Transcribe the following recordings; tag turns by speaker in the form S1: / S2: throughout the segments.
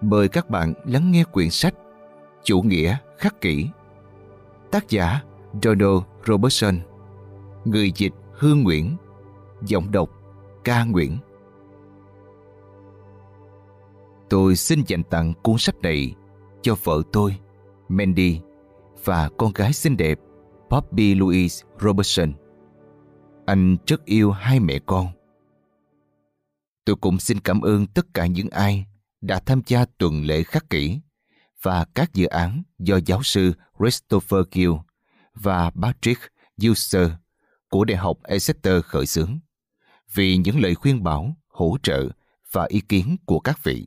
S1: Mời các bạn lắng nghe quyển sách Chủ nghĩa khắc kỷ. Tác giả Donald Robertson Người dịch Hương Nguyễn Giọng đọc Ca Nguyễn Tôi xin dành tặng cuốn sách này cho vợ tôi, Mandy, và con gái xinh đẹp Poppy Louise Robertson. Anh rất yêu hai mẹ con. Tôi cũng xin cảm ơn tất cả những ai đã tham gia tuần lễ khắc kỷ và các dự án do giáo sư Christopher Gill và Patrick User của Đại học Exeter khởi xướng vì những lời khuyên bảo, hỗ trợ và ý kiến của các vị.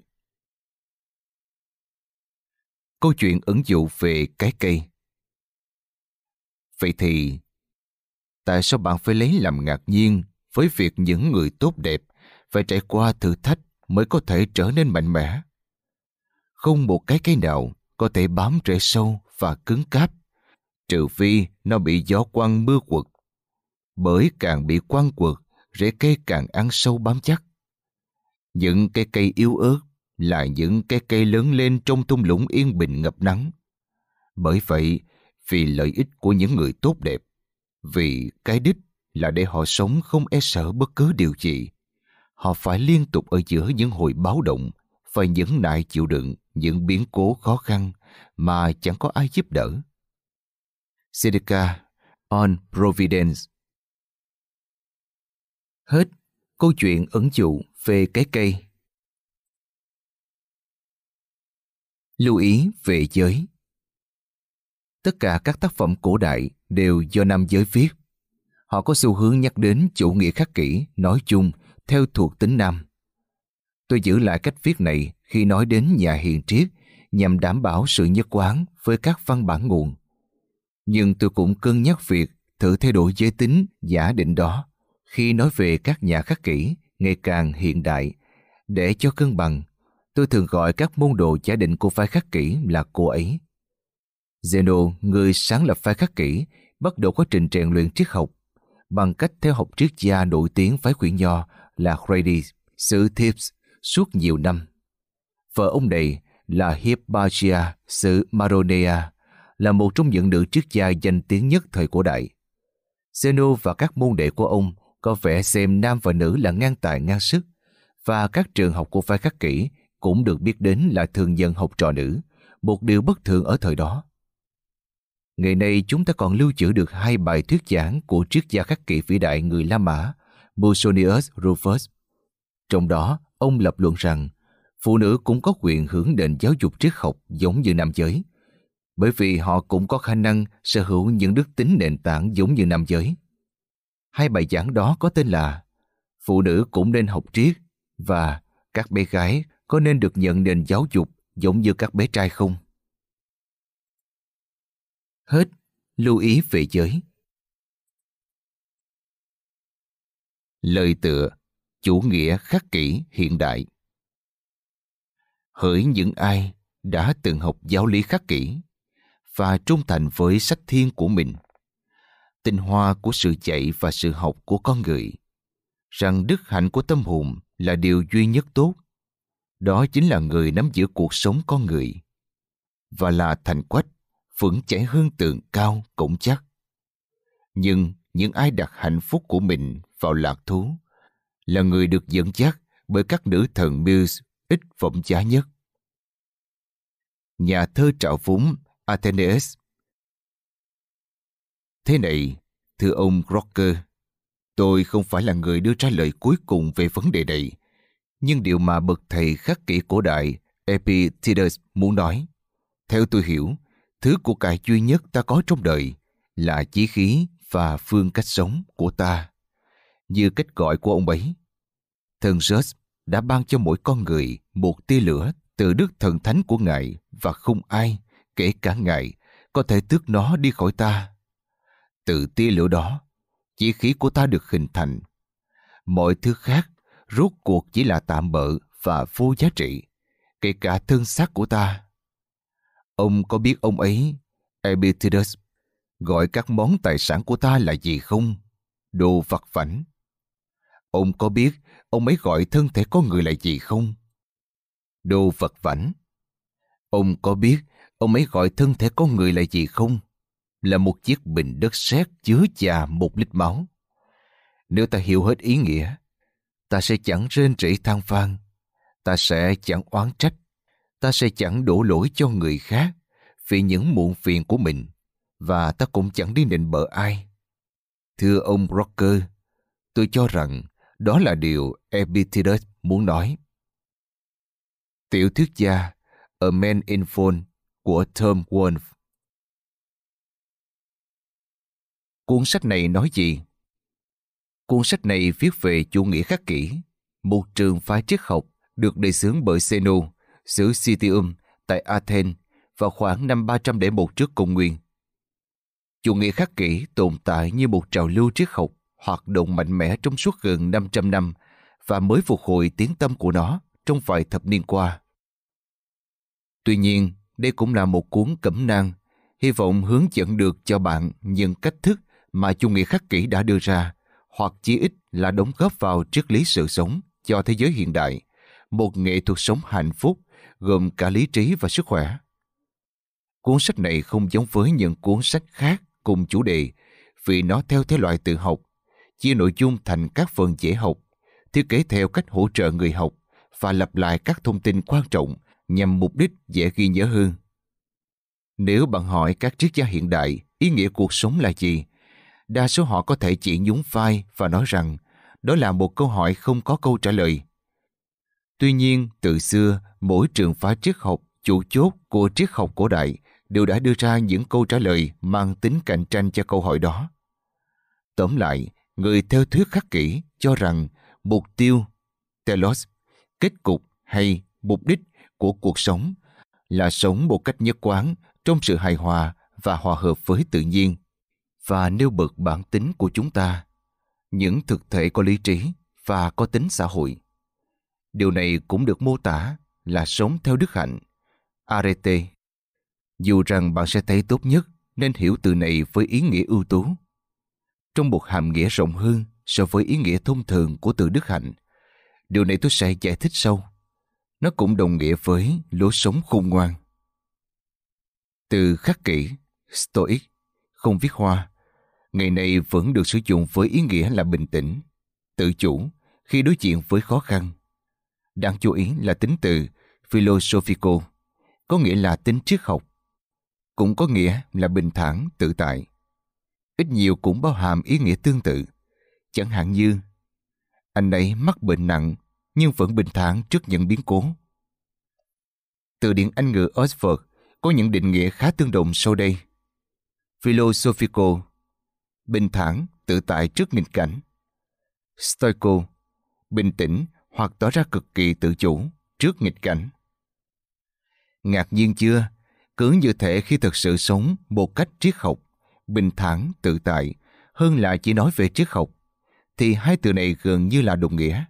S1: Câu chuyện ứng dụng về cái cây Vậy thì, tại sao bạn phải lấy làm ngạc nhiên với việc những người tốt đẹp phải trải qua thử thách mới có thể trở nên mạnh mẽ? Không một cái cây nào có thể bám rễ sâu và cứng cáp, trừ phi nó bị gió quăng mưa quật. Bởi càng bị quăng quật, rễ cây càng ăn sâu bám chắc. Những cái cây yếu ớt là những cái cây lớn lên trong thung lũng yên bình ngập nắng. Bởi vậy, vì lợi ích của những người tốt đẹp, vì cái đích là để họ sống không e sợ bất cứ điều gì. Họ phải liên tục ở giữa những hồi báo động, phải nhẫn nại chịu đựng những biến cố khó khăn mà chẳng có ai giúp đỡ. Seneca on Providence Hết câu chuyện ẩn dụ về cái cây. Lưu ý về giới Tất cả các tác phẩm cổ đại đều do nam giới viết. Họ có xu hướng nhắc đến chủ nghĩa khắc kỷ nói chung theo thuộc tính nam. Tôi giữ lại cách viết này khi nói đến nhà hiền triết nhằm đảm bảo sự nhất quán với các văn bản nguồn. Nhưng tôi cũng cân nhắc việc thử thay đổi giới tính giả định đó khi nói về các nhà khắc kỷ ngày càng hiện đại. Để cho cân bằng, tôi thường gọi các môn đồ giả định của phái khắc kỷ là cô ấy. Zeno, người sáng lập phái khắc kỷ, bắt đầu quá trình rèn luyện triết học bằng cách theo học triết gia nổi tiếng phái khuyển nho là Grady, xứ Thebes suốt nhiều năm. Vợ ông này là Hippagia xứ Maronea, là một trong những nữ triết gia danh tiếng nhất thời cổ đại. Zeno và các môn đệ của ông có vẻ xem nam và nữ là ngang tài ngang sức, và các trường học của phái khắc kỷ cũng được biết đến là thường dân học trò nữ, một điều bất thường ở thời đó. Ngày nay chúng ta còn lưu trữ được hai bài thuyết giảng của triết gia khắc kỷ vĩ đại người La Mã, Musonius Rufus. Trong đó, ông lập luận rằng phụ nữ cũng có quyền hưởng nền giáo dục triết học giống như nam giới, bởi vì họ cũng có khả năng sở hữu những đức tính nền tảng giống như nam giới. Hai bài giảng đó có tên là Phụ nữ cũng nên học triết và các bé gái có nên được nhận nền giáo dục giống như các bé trai không? Hết lưu ý về giới. Lời tựa Chủ nghĩa khắc kỷ hiện đại Hỡi những ai đã từng học giáo lý khắc kỷ và trung thành với sách thiên của mình, tinh hoa của sự dạy và sự học của con người, rằng đức hạnh của tâm hồn là điều duy nhất tốt. Đó chính là người nắm giữ cuộc sống con người và là thành quách vững chãi hương tượng cao cũng chắc. Nhưng những ai đặt hạnh phúc của mình vào lạc thú là người được dẫn dắt bởi các nữ thần Muse ít phẩm giá nhất. Nhà thơ trạo phúng Athenaeus Thế này, thưa ông Crocker, tôi không phải là người đưa ra lời cuối cùng về vấn đề này, nhưng điều mà bậc thầy khắc kỷ cổ đại Epictetus muốn nói, theo tôi hiểu, Thứ của cải duy nhất ta có trong đời là chí khí và phương cách sống của ta. Như cách gọi của ông ấy, thần Zeus đã ban cho mỗi con người một tia lửa từ đức thần thánh của Ngài và không ai, kể cả Ngài, có thể tước nó đi khỏi ta. Từ tia lửa đó, chỉ khí của ta được hình thành. Mọi thứ khác rốt cuộc chỉ là tạm bợ và vô giá trị, kể cả thân xác của ta. Ông có biết ông ấy, Epictetus, gọi các món tài sản của ta là gì không? Đồ vặt vảnh. Ông có biết ông ấy gọi thân thể con người là gì không? Đồ vật vảnh. Ông có biết ông ấy gọi thân thể con người là gì không? Là một chiếc bình đất sét chứa chà một lít máu. Nếu ta hiểu hết ý nghĩa, ta sẽ chẳng rên rỉ than vang, ta sẽ chẳng oán trách, ta sẽ chẳng đổ lỗi cho người khác vì những muộn phiền của mình và ta cũng chẳng đi nịnh bợ ai. Thưa ông Rocker, tôi cho rằng đó là điều Epictetus muốn nói. Tiểu thuyết gia A Man in Phone của Tom Wolfe Cuốn sách này nói gì? Cuốn sách này viết về chủ nghĩa khắc kỷ, một trường phái triết học được đề xướng bởi Zeno, xứ Citium tại Athens vào khoảng năm 301 trước công nguyên. Chủ nghĩa khắc kỷ tồn tại như một trào lưu triết học hoạt động mạnh mẽ trong suốt gần 500 năm và mới phục hồi tiếng tâm của nó trong vài thập niên qua. Tuy nhiên, đây cũng là một cuốn cẩm nang, hy vọng hướng dẫn được cho bạn những cách thức mà chủ nghĩa khắc kỷ đã đưa ra, hoặc chí ít là đóng góp vào triết lý sự sống cho thế giới hiện đại, một nghệ thuật sống hạnh phúc gồm cả lý trí và sức khỏe. Cuốn sách này không giống với những cuốn sách khác cùng chủ đề vì nó theo thế loại tự học, chia nội dung thành các phần dễ học, thiết kế theo cách hỗ trợ người học và lặp lại các thông tin quan trọng nhằm mục đích dễ ghi nhớ hơn. Nếu bạn hỏi các triết gia hiện đại ý nghĩa cuộc sống là gì, đa số họ có thể chỉ nhún vai và nói rằng đó là một câu hỏi không có câu trả lời. Tuy nhiên, từ xưa, mỗi trường phái triết học chủ chốt của triết học cổ đại đều đã đưa ra những câu trả lời mang tính cạnh tranh cho câu hỏi đó. Tóm lại, người theo thuyết khắc kỷ cho rằng mục tiêu, telos, kết cục hay mục đích của cuộc sống là sống một cách nhất quán trong sự hài hòa và hòa hợp với tự nhiên và nêu bật bản tính của chúng ta, những thực thể có lý trí và có tính xã hội. Điều này cũng được mô tả là sống theo đức hạnh, arete. Dù rằng bạn sẽ thấy tốt nhất nên hiểu từ này với ý nghĩa ưu tú. Trong một hàm nghĩa rộng hơn so với ý nghĩa thông thường của từ đức hạnh, điều này tôi sẽ giải thích sau. Nó cũng đồng nghĩa với lối sống khôn ngoan. Từ khắc kỷ, stoic, không viết hoa, ngày nay vẫn được sử dụng với ý nghĩa là bình tĩnh, tự chủ khi đối diện với khó khăn. Đáng chú ý là tính từ philosophical, có nghĩa là tính triết học, cũng có nghĩa là bình thản, tự tại. Ít nhiều cũng bao hàm ý nghĩa tương tự, chẳng hạn như anh ấy mắc bệnh nặng nhưng vẫn bình thản trước những biến cố. Từ điển Anh ngữ Oxford có những định nghĩa khá tương đồng sau đây. Philosophical bình thản, tự tại trước nghịch cảnh. Stoico, bình tĩnh hoặc tỏ ra cực kỳ tự chủ trước nghịch cảnh. Ngạc nhiên chưa? Cứ như thể khi thực sự sống một cách triết học, bình thản, tự tại, hơn là chỉ nói về triết học, thì hai từ này gần như là đồng nghĩa.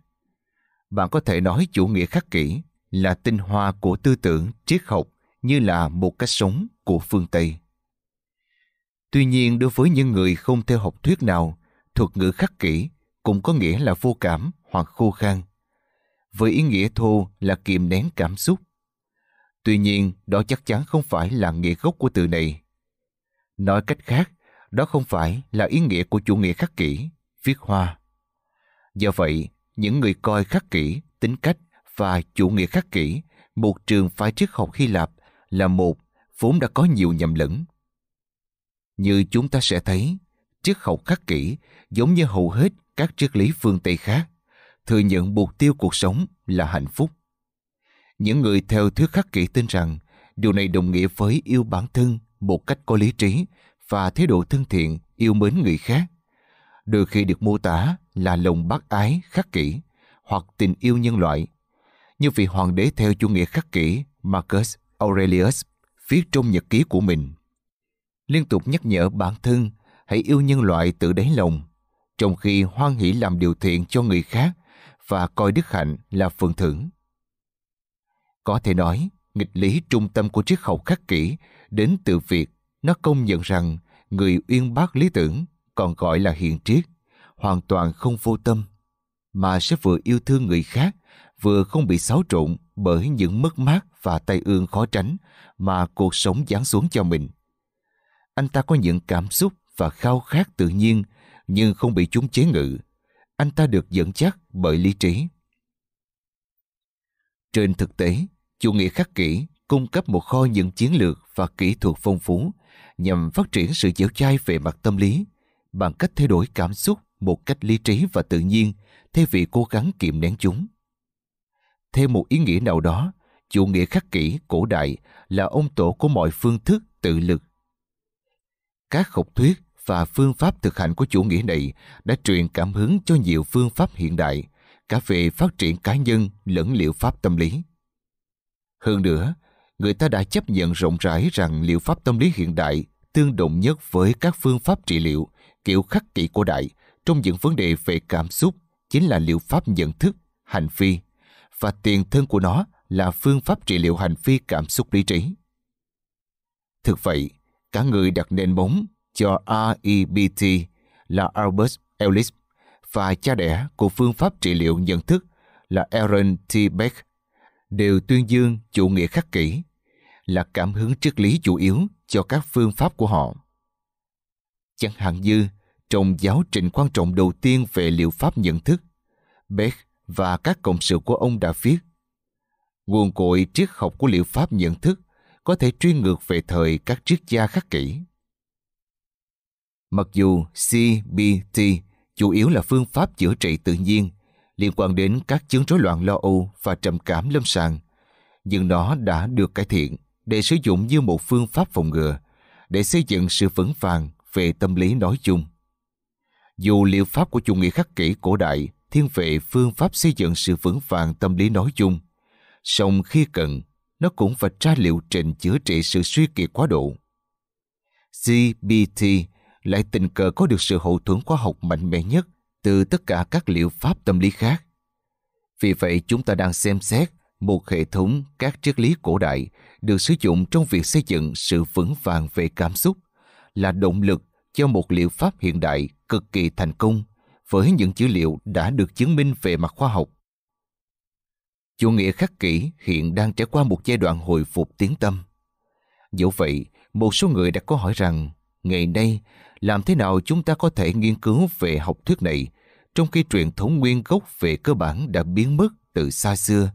S1: Bạn có thể nói chủ nghĩa khắc kỷ là tinh hoa của tư tưởng triết học như là một cách sống của phương Tây. Tuy nhiên đối với những người không theo học thuyết nào, thuật ngữ khắc kỷ cũng có nghĩa là vô cảm hoặc khô khan. Với ý nghĩa thô là kiềm nén cảm xúc. Tuy nhiên, đó chắc chắn không phải là nghĩa gốc của từ này. Nói cách khác, đó không phải là ý nghĩa của chủ nghĩa khắc kỷ, viết hoa. Do vậy, những người coi khắc kỷ, tính cách và chủ nghĩa khắc kỷ, một trường phái triết học Hy Lạp là một vốn đã có nhiều nhầm lẫn. Như chúng ta sẽ thấy, triết học khắc kỷ giống như hầu hết các triết lý phương Tây khác, thừa nhận mục tiêu cuộc sống là hạnh phúc. Những người theo thuyết khắc kỷ tin rằng điều này đồng nghĩa với yêu bản thân một cách có lý trí và thái độ thân thiện yêu mến người khác. Đôi khi được mô tả là lòng bác ái khắc kỷ hoặc tình yêu nhân loại. như vị hoàng đế theo chủ nghĩa khắc kỷ Marcus Aurelius viết trong nhật ký của mình. Liên tục nhắc nhở bản thân hãy yêu nhân loại từ đáy lòng, trong khi hoan hỷ làm điều thiện cho người khác và coi đức hạnh là phần thưởng. Có thể nói, nghịch lý trung tâm của triết học khắc kỷ đến từ việc nó công nhận rằng người uyên bác lý tưởng còn gọi là hiền triết, hoàn toàn không vô tâm, mà sẽ vừa yêu thương người khác, vừa không bị xáo trộn bởi những mất mát và tai ương khó tránh mà cuộc sống giáng xuống cho mình. Anh ta có những cảm xúc và khao khát tự nhiên nhưng không bị chúng chế ngự. Anh ta được dẫn dắt bởi lý trí. Trên thực tế, chủ nghĩa khắc kỷ cung cấp một kho những chiến lược và kỹ thuật phong phú nhằm phát triển sự dẻo dai về mặt tâm lý bằng cách thay đổi cảm xúc một cách lý trí và tự nhiên thay vì cố gắng kiềm nén chúng. Theo một ý nghĩa nào đó, chủ nghĩa khắc kỷ cổ đại là ông tổ của mọi phương thức tự lực. Các học thuyết và phương pháp thực hành của chủ nghĩa này đã truyền cảm hứng cho nhiều phương pháp hiện đại, cả về phát triển cá nhân lẫn liệu pháp tâm lý. Hơn nữa, người ta đã chấp nhận rộng rãi rằng liệu pháp tâm lý hiện đại tương đồng nhất với các phương pháp trị liệu kiểu khắc kỷ cổ đại trong những vấn đề về cảm xúc chính là liệu pháp nhận thức, hành vi và tiền thân của nó là phương pháp trị liệu hành vi cảm xúc lý trí. Thực vậy, cả người đặt nền móng cho REBT là Albert Ellis và cha đẻ của phương pháp trị liệu nhận thức là Aaron T. Beck đều tuyên dương chủ nghĩa khắc kỷ là cảm hứng triết lý chủ yếu cho các phương pháp của họ. Chẳng hạn như trong giáo trình quan trọng đầu tiên về liệu pháp nhận thức, Beck và các cộng sự của ông đã viết nguồn cội triết học của liệu pháp nhận thức có thể truy ngược về thời các triết gia khắc kỷ. Mặc dù CBT chủ yếu là phương pháp chữa trị tự nhiên liên quan đến các chứng rối loạn lo âu và trầm cảm lâm sàng, nhưng nó đã được cải thiện để sử dụng như một phương pháp phòng ngừa để xây dựng sự vững vàng về tâm lý nói chung. Dù liệu pháp của chủ nghĩa khắc kỷ cổ đại thiên về phương pháp xây dựng sự vững vàng tâm lý nói chung, song khi cần, nó cũng vạch ra liệu trình chữa trị sự suy kiệt quá độ. CBT lại tình cờ có được sự hậu thuẫn khoa học mạnh mẽ nhất từ tất cả các liệu pháp tâm lý khác. Vì vậy chúng ta đang xem xét một hệ thống các triết lý cổ đại được sử dụng trong việc xây dựng sự vững vàng về cảm xúc là động lực cho một liệu pháp hiện đại cực kỳ thành công với những dữ liệu đã được chứng minh về mặt khoa học. Chủ nghĩa khắc kỷ hiện đang trải qua một giai đoạn hồi phục tiến tâm. Dẫu vậy, một số người đã có hỏi rằng ngày nay làm thế nào chúng ta có thể nghiên cứu về học thuyết này trong khi truyền thống nguyên gốc về cơ bản đã biến mất từ xa xưa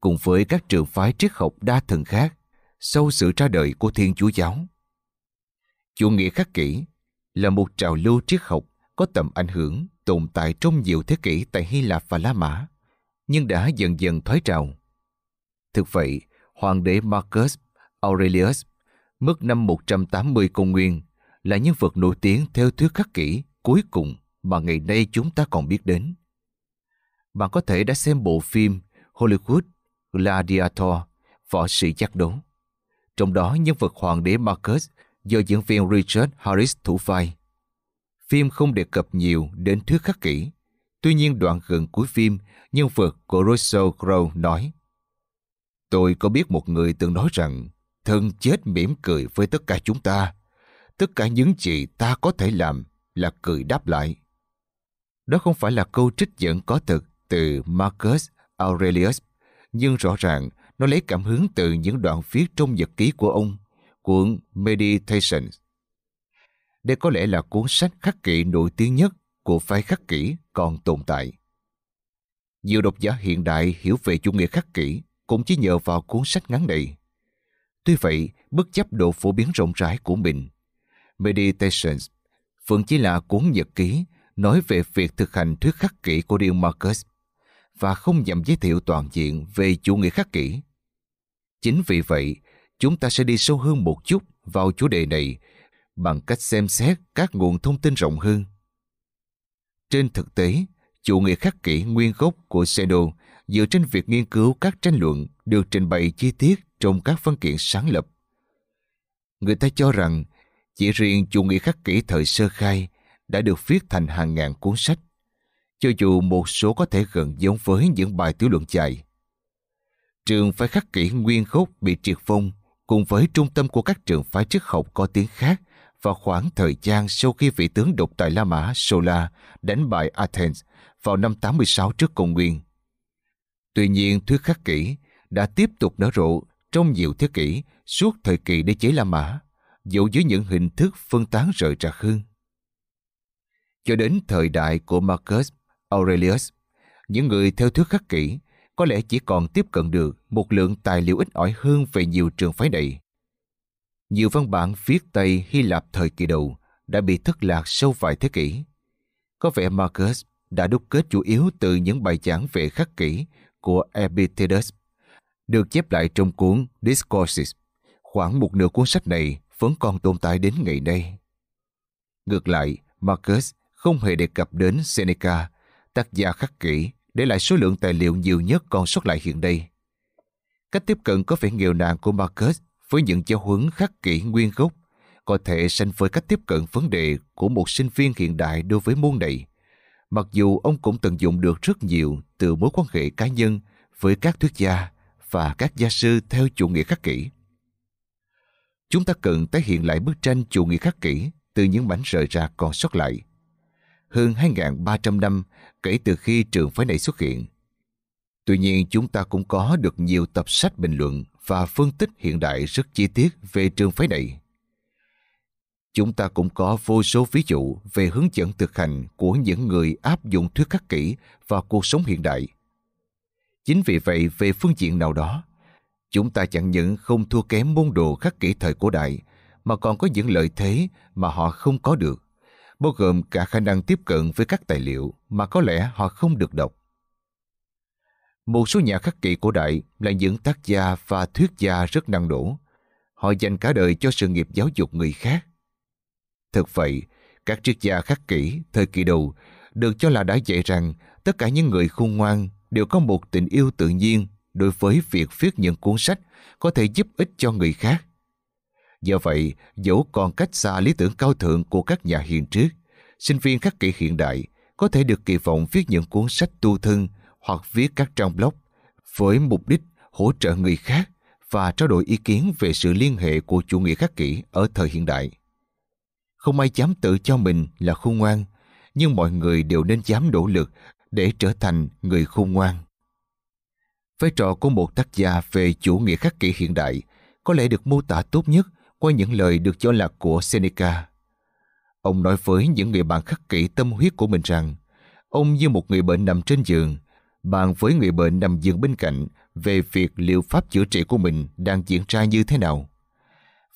S1: cùng với các trường phái triết học đa thần khác sau sự ra đời của Thiên Chúa Giáo. Chủ nghĩa khắc kỷ là một trào lưu triết học có tầm ảnh hưởng tồn tại trong nhiều thế kỷ tại Hy Lạp và La Mã, nhưng đã dần dần thoái trào. Thực vậy, hoàng đế Marcus Aurelius, mất năm 180 công nguyên, là nhân vật nổi tiếng theo thuyết khắc kỷ cuối cùng mà ngày nay chúng ta còn biết đến. Bạn có thể đã xem bộ phim Hollywood Gladiator, võ sĩ chắc đấu. Trong đó nhân vật hoàng đế Marcus do diễn viên Richard Harris thủ vai. Phim không đề cập nhiều đến thuyết khắc kỷ. Tuy nhiên đoạn gần cuối phim, nhân vật của Russell Crowe nói Tôi có biết một người từng nói rằng thân chết mỉm cười với tất cả chúng ta. Tất cả những gì ta có thể làm là cười đáp lại. Đó không phải là câu trích dẫn có thực từ Marcus Aurelius, nhưng rõ ràng nó lấy cảm hứng từ những đoạn viết trong nhật ký của ông, cuốn Meditations. Đây có lẽ là cuốn sách khắc kỷ nổi tiếng nhất của phái khắc kỷ còn tồn tại. Nhiều độc giả hiện đại hiểu về chủ nghĩa khắc kỷ cũng chỉ nhờ vào cuốn sách ngắn này. Tuy vậy, bất chấp độ phổ biến rộng rãi của mình, Meditations vẫn chỉ là cuốn nhật ký nói về việc thực hành thuyết khắc kỷ của Điêu Marcus và không nhằm giới thiệu toàn diện về chủ nghĩa khắc kỷ. Chính vì vậy, chúng ta sẽ đi sâu hơn một chút vào chủ đề này bằng cách xem xét các nguồn thông tin rộng hơn. Trên thực tế, chủ nghĩa khắc kỷ nguyên gốc của Seno dựa trên việc nghiên cứu các tranh luận được trình bày chi tiết trong các văn kiện sáng lập. Người ta cho rằng chỉ riêng chủ nghĩa khắc kỷ thời sơ khai đã được viết thành hàng ngàn cuốn sách, cho dù một số có thể gần giống với những bài tiểu luận dài. Trường phái khắc kỷ nguyên gốc bị triệt phong cùng với trung tâm của các trường phái triết học có tiếng khác vào khoảng thời gian sau khi vị tướng độc tài La Mã Sola đánh bại Athens vào năm 86 trước công nguyên. Tuy nhiên, thuyết khắc kỷ đã tiếp tục nở rộ trong nhiều thế kỷ suốt thời kỳ đế chế La Mã, dù dưới những hình thức phân tán rời rạc hơn. Cho đến thời đại của Marcus Aurelius, những người theo thuyết khắc kỷ có lẽ chỉ còn tiếp cận được một lượng tài liệu ít ỏi hơn về nhiều trường phái này. Nhiều văn bản viết Tây Hy Lạp thời kỳ đầu đã bị thất lạc sau vài thế kỷ. Có vẻ Marcus đã đúc kết chủ yếu từ những bài giảng về khắc kỷ của Epictetus, được chép lại trong cuốn Discourses. Khoảng một nửa cuốn sách này vẫn còn tồn tại đến ngày nay. Ngược lại, Marcus không hề đề cập đến Seneca, tác giả khắc kỷ, để lại số lượng tài liệu nhiều nhất còn sót lại hiện đây. Cách tiếp cận có vẻ nghèo nàn của Marcus với những giáo huấn khắc kỷ nguyên gốc có thể sanh với cách tiếp cận vấn đề của một sinh viên hiện đại đối với môn này. Mặc dù ông cũng tận dụng được rất nhiều từ mối quan hệ cá nhân với các thuyết gia và các gia sư theo chủ nghĩa khắc kỷ. Chúng ta cần tái hiện lại bức tranh chủ nghĩa khắc kỷ từ những mảnh rời ra còn sót lại. Hơn 2.300 năm kể từ khi trường phái này xuất hiện. Tuy nhiên chúng ta cũng có được nhiều tập sách bình luận và phân tích hiện đại rất chi tiết về trường phái này. Chúng ta cũng có vô số ví dụ về hướng dẫn thực hành của những người áp dụng thuyết khắc kỷ vào cuộc sống hiện đại. Chính vì vậy, về phương diện nào đó, chúng ta chẳng những không thua kém môn đồ khắc kỷ thời cổ đại, mà còn có những lợi thế mà họ không có được, bao gồm cả khả năng tiếp cận với các tài liệu mà có lẽ họ không được đọc. Một số nhà khắc kỷ cổ đại là những tác gia và thuyết gia rất năng nổ. Họ dành cả đời cho sự nghiệp giáo dục người khác. Thực vậy, các triết gia khắc kỷ thời kỳ đầu được cho là đã dạy rằng tất cả những người khôn ngoan đều có một tình yêu tự nhiên đối với việc viết những cuốn sách có thể giúp ích cho người khác. Do vậy, dẫu còn cách xa lý tưởng cao thượng của các nhà hiền trước, sinh viên khắc kỷ hiện đại có thể được kỳ vọng viết những cuốn sách tu thân hoặc viết các trang blog với mục đích hỗ trợ người khác và trao đổi ý kiến về sự liên hệ của chủ nghĩa khắc kỷ ở thời hiện đại. Không ai dám tự cho mình là khôn ngoan, nhưng mọi người đều nên dám nỗ lực để trở thành người khôn ngoan. Vai trò của một tác giả về chủ nghĩa khắc kỷ hiện đại có lẽ được mô tả tốt nhất qua những lời được cho là của Seneca. Ông nói với những người bạn khắc kỷ tâm huyết của mình rằng ông như một người bệnh nằm trên giường bàn với người bệnh nằm giường bên cạnh về việc liệu pháp chữa trị của mình đang diễn ra như thế nào.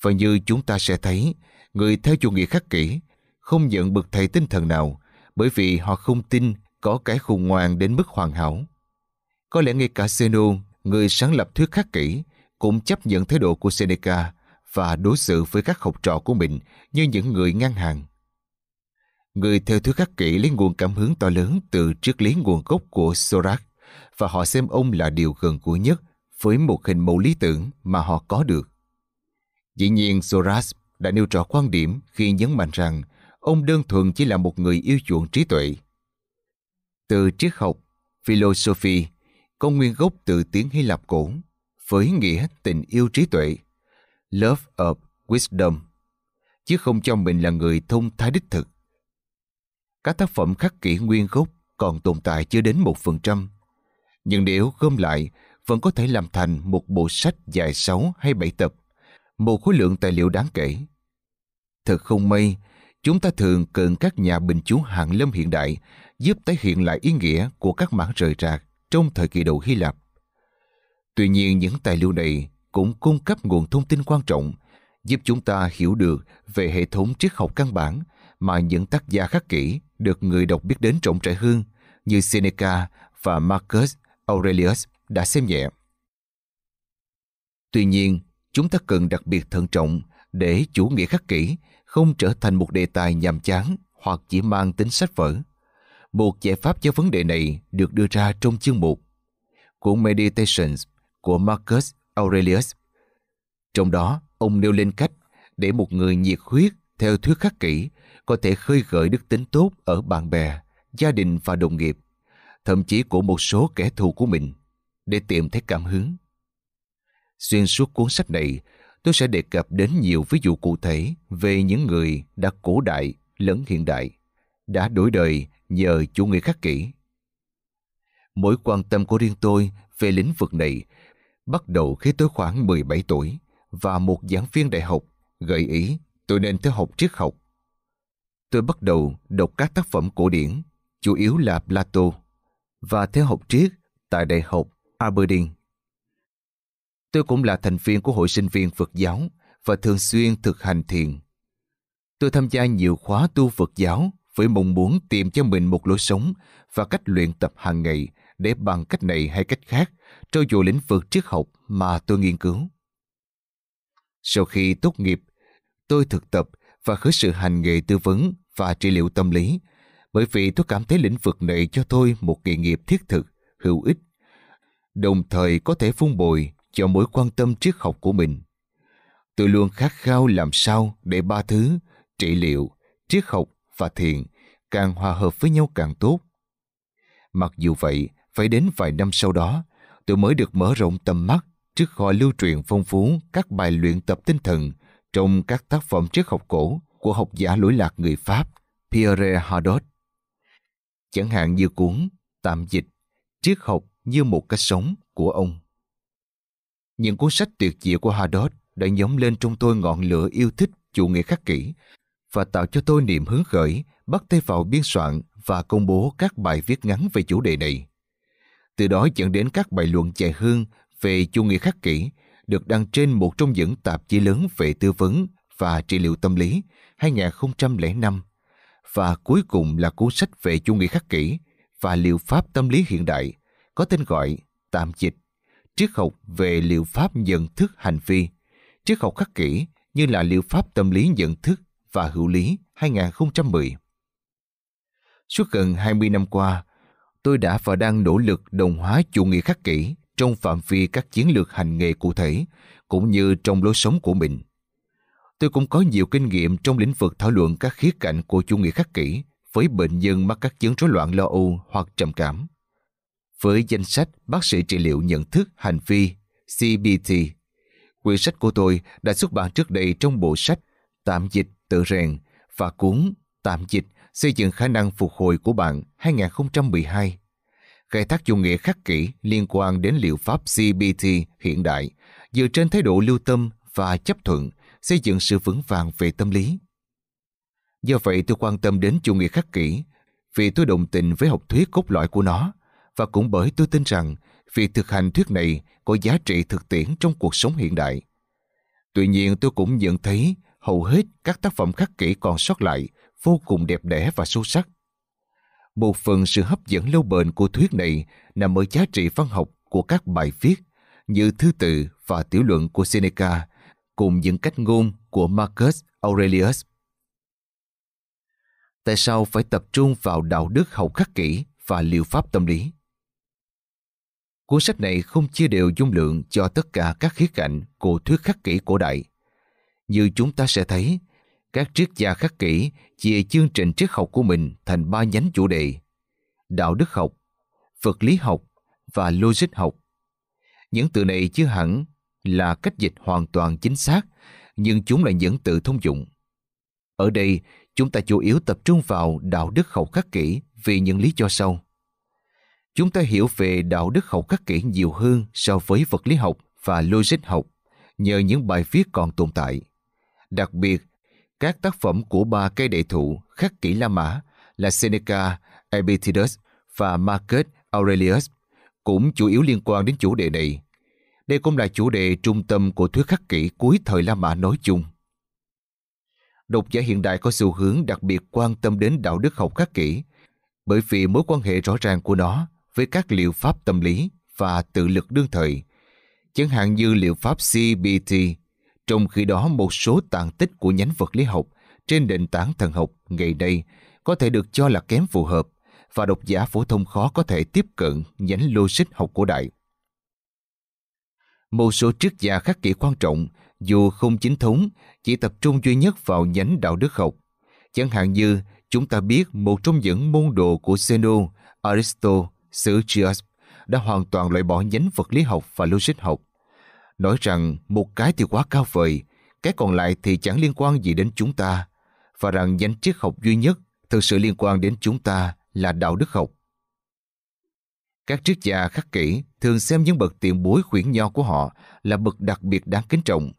S1: Và như chúng ta sẽ thấy, người theo chủ nghĩa khắc kỷ không nhận bậc thầy tinh thần nào bởi vì họ không tin có cái khôn ngoan đến mức hoàn hảo. Có lẽ ngay cả Zeno, người sáng lập thuyết khắc kỷ, cũng chấp nhận thái độ của Seneca và đối xử với các học trò của mình như những người ngang hàng. Người theo thuyết khắc kỷ lấy nguồn cảm hứng to lớn từ triết lý nguồn gốc của Sorak và họ xem ông là điều gần gũi nhất với một hình mẫu lý tưởng mà họ có được. Dĩ nhiên Soras đã nêu rõ quan điểm khi nhấn mạnh rằng ông đơn thuần chỉ là một người yêu chuộng trí tuệ. Từ triết học, philosophy, có nguyên gốc từ tiếng Hy Lạp cổ, với nghĩa tình yêu trí tuệ, love of wisdom, chứ không cho mình là người thông thái đích thực. Các tác phẩm khắc kỷ nguyên gốc còn tồn tại chưa đến một phần trăm. Nhưng nếu gom lại, vẫn có thể làm thành một bộ sách dài 6 hay 7 tập, một khối lượng tài liệu đáng kể. Thật không may, chúng ta thường cần các nhà bình chú hạng lâm hiện đại giúp tái hiện lại ý nghĩa của các mảng rời rạc trong thời kỳ đầu Hy Lạp. Tuy nhiên những tài liệu này cũng cung cấp nguồn thông tin quan trọng giúp chúng ta hiểu được về hệ thống triết học căn bản mà những tác giả khắc kỷ được người đọc biết đến rộng rãi hơn như Seneca và Marcus Aurelius đã xem nhẹ. Tuy nhiên, chúng ta cần đặc biệt thận trọng để chủ nghĩa khắc kỷ không trở thành một đề tài nhàm chán hoặc chỉ mang tính sách vở. Một giải pháp cho vấn đề này được đưa ra trong chương mục của Meditations của Marcus Aurelius. Trong đó, ông nêu lên cách để một người nhiệt huyết theo thuyết khắc kỷ có thể khơi gợi đức tính tốt ở bạn bè, gia đình và đồng nghiệp, thậm chí của một số kẻ thù của mình, để tìm thấy cảm hứng. Xuyên suốt cuốn sách này, tôi sẽ đề cập đến nhiều ví dụ cụ thể về những người đã cổ đại lẫn hiện đại, đã đổi đời nhờ chủ nghĩa khắc kỷ. Mối quan tâm của riêng tôi về lĩnh vực này bắt đầu khi tôi khoảng 17 tuổi và một giảng viên đại học gợi ý tôi nên theo học triết học. Tôi bắt đầu đọc các tác phẩm cổ điển, chủ yếu là Plato, và theo học triết tại Đại học Aberdeen. Tôi cũng là thành viên của hội sinh viên Phật giáo và thường xuyên thực hành thiền. Tôi tham gia nhiều khóa tu Phật giáo với mong muốn tìm cho mình một lối sống và cách luyện tập hàng ngày để bằng cách này hay cách khác trau dồi lĩnh vực triết học mà tôi nghiên cứu. Sau khi tốt nghiệp, tôi thực tập và khởi sự hành nghề tư vấn và trị liệu tâm lý bởi vì tôi cảm thấy lĩnh vực này cho tôi một nghề nghiệp thiết thực, hữu ích, đồng thời có thể phun bồi cho mối quan tâm triết học của mình. Tôi luôn khát khao làm sao để ba thứ trị liệu, triết học và thiền càng hòa hợp với nhau càng tốt. Mặc dù vậy, phải đến vài năm sau đó, tôi mới được mở rộng tầm mắt trước kho lưu truyền phong phú các bài luyện tập tinh thần trong các tác phẩm triết học cổ của học giả lỗi lạc người Pháp Pierre Hadot. Chẳng hạn như cuốn Tạm dịch Triết học như một cách sống của ông. Những cuốn sách tuyệt diệu của Hadot đã nhóm lên trong tôi ngọn lửa yêu thích chủ nghĩa khắc kỷ và tạo cho tôi niềm hứng khởi, bắt tay vào biên soạn và công bố các bài viết ngắn về chủ đề này. Từ đó dẫn đến các bài luận dài hơn về chủ nghĩa khắc kỷ, được đăng trên một trong những tạp chí lớn về tư vấn và trị liệu tâm lý 2005 và cuối cùng là cuốn sách về chủ nghĩa khắc kỷ và liệu pháp tâm lý hiện đại, có tên gọi tạm dịch, triết học về liệu pháp nhận thức hành vi, triết học khắc kỷ như là liệu pháp tâm lý nhận thức và hữu lý 2010. Suốt gần 20 năm qua, tôi đã và đang nỗ lực đồng hóa chủ nghĩa khắc kỷ trong phạm vi các chiến lược hành nghề cụ thể, cũng như trong lối sống của mình. Tôi cũng có nhiều kinh nghiệm trong lĩnh vực thảo luận các khía cạnh của chủ nghĩa khắc kỷ với bệnh nhân mắc các chứng rối loạn lo âu hoặc trầm cảm. Với danh sách Bác sĩ trị liệu nhận thức hành vi CBT, quyển sách của tôi đã xuất bản trước đây trong bộ sách Tạm dịch tự rèn và cuốn, Tạm dịch, xây dựng khả năng phục hồi của bạn 2012 khai thác chủ nghĩa khắc kỷ liên quan đến liệu pháp CBT hiện đại, dựa trên thái độ lưu tâm và chấp thuận, xây dựng sự vững vàng về tâm lý. Do vậy, tôi quan tâm đến chủ nghĩa khắc kỷ vì tôi đồng tình với học thuyết cốt lõi của nó và cũng bởi tôi tin rằng việc thực hành thuyết này có giá trị thực tiễn trong cuộc sống hiện đại. Tuy nhiên, tôi cũng nhận thấy hầu hết các tác phẩm khắc kỷ còn sót lại, vô cùng đẹp đẽ và sâu sắc. Một phần sự hấp dẫn lâu bền của thuyết này nằm ở giá trị văn học của các bài viết như thư tự và tiểu luận của Seneca, cùng những cách ngôn của Marcus Aurelius. Tại sao phải tập trung vào đạo đức hậu khắc kỷ và liệu pháp tâm lý? Cuốn sách này không chia đều dung lượng cho tất cả các khía cạnh của thuyết khắc kỷ cổ đại. Như chúng ta sẽ thấy, các triết gia khắc kỷ chia chương trình triết học của mình thành ba nhánh chủ đề đạo đức học, vật lý học và logic học. Những từ này chưa hẳn là cách dịch hoàn toàn chính xác, nhưng chúng là những từ thông dụng. Ở đây, chúng ta chủ yếu tập trung vào đạo đức học khắc kỷ vì những lý do sau. Chúng ta hiểu về đạo đức học khắc kỷ nhiều hơn so với vật lý học và logic học nhờ những bài viết còn tồn tại. Đặc biệt, các tác phẩm của ba cây đệ thụ khắc kỷ La Mã là Seneca, Epictetus và Marcus Aurelius cũng chủ yếu liên quan đến chủ đề này. Đây cũng là chủ đề trung tâm của thuyết khắc kỷ cuối thời La Mã nói chung. Độc giả hiện đại có xu hướng đặc biệt quan tâm đến đạo đức học khắc kỷ bởi vì mối quan hệ rõ ràng của nó với các liệu pháp tâm lý và tự lực đương thời, chẳng hạn như liệu pháp CBT trong khi đó một số tàn tích của nhánh vật lý học trên nền tảng thần học ngày nay có thể được cho là kém phù hợp và độc giả phổ thông khó có thể tiếp cận nhánh logic học cổ đại. Một số triết gia khắc kỷ quan trọng, dù không chính thống, chỉ tập trung duy nhất vào nhánh đạo đức học. Chẳng hạn như, chúng ta biết một trong những môn đồ của Zeno, Aristotle, Sergius đã hoàn toàn loại bỏ nhánh vật lý học và logic học. Nói rằng một cái thì quá cao vời, cái còn lại thì chẳng liên quan gì đến chúng ta, và rằng nhánh triết học duy nhất thực sự liên quan đến chúng ta là đạo đức học. Các triết gia khắc kỷ thường xem những bậc tiền bối khuyển nho của họ là bậc đặc biệt đáng kính trọng,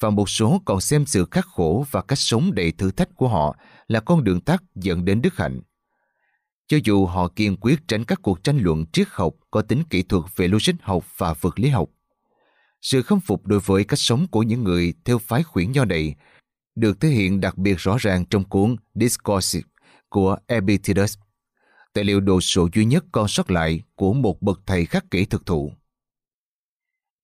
S1: và một số còn xem sự khắc khổ và cách sống đầy thử thách của họ là con đường tắt dẫn đến đức hạnh. Cho dù họ kiên quyết tránh các cuộc tranh luận triết học có tính kỹ thuật về logic học và vật lý học, sự khâm phục đối với cách sống của những người theo phái khuyển nho này được thể hiện đặc biệt rõ ràng trong cuốn Discourse của Epictetus, tài liệu đồ sộ duy nhất còn sót lại của một bậc thầy khắc kỷ thực thụ.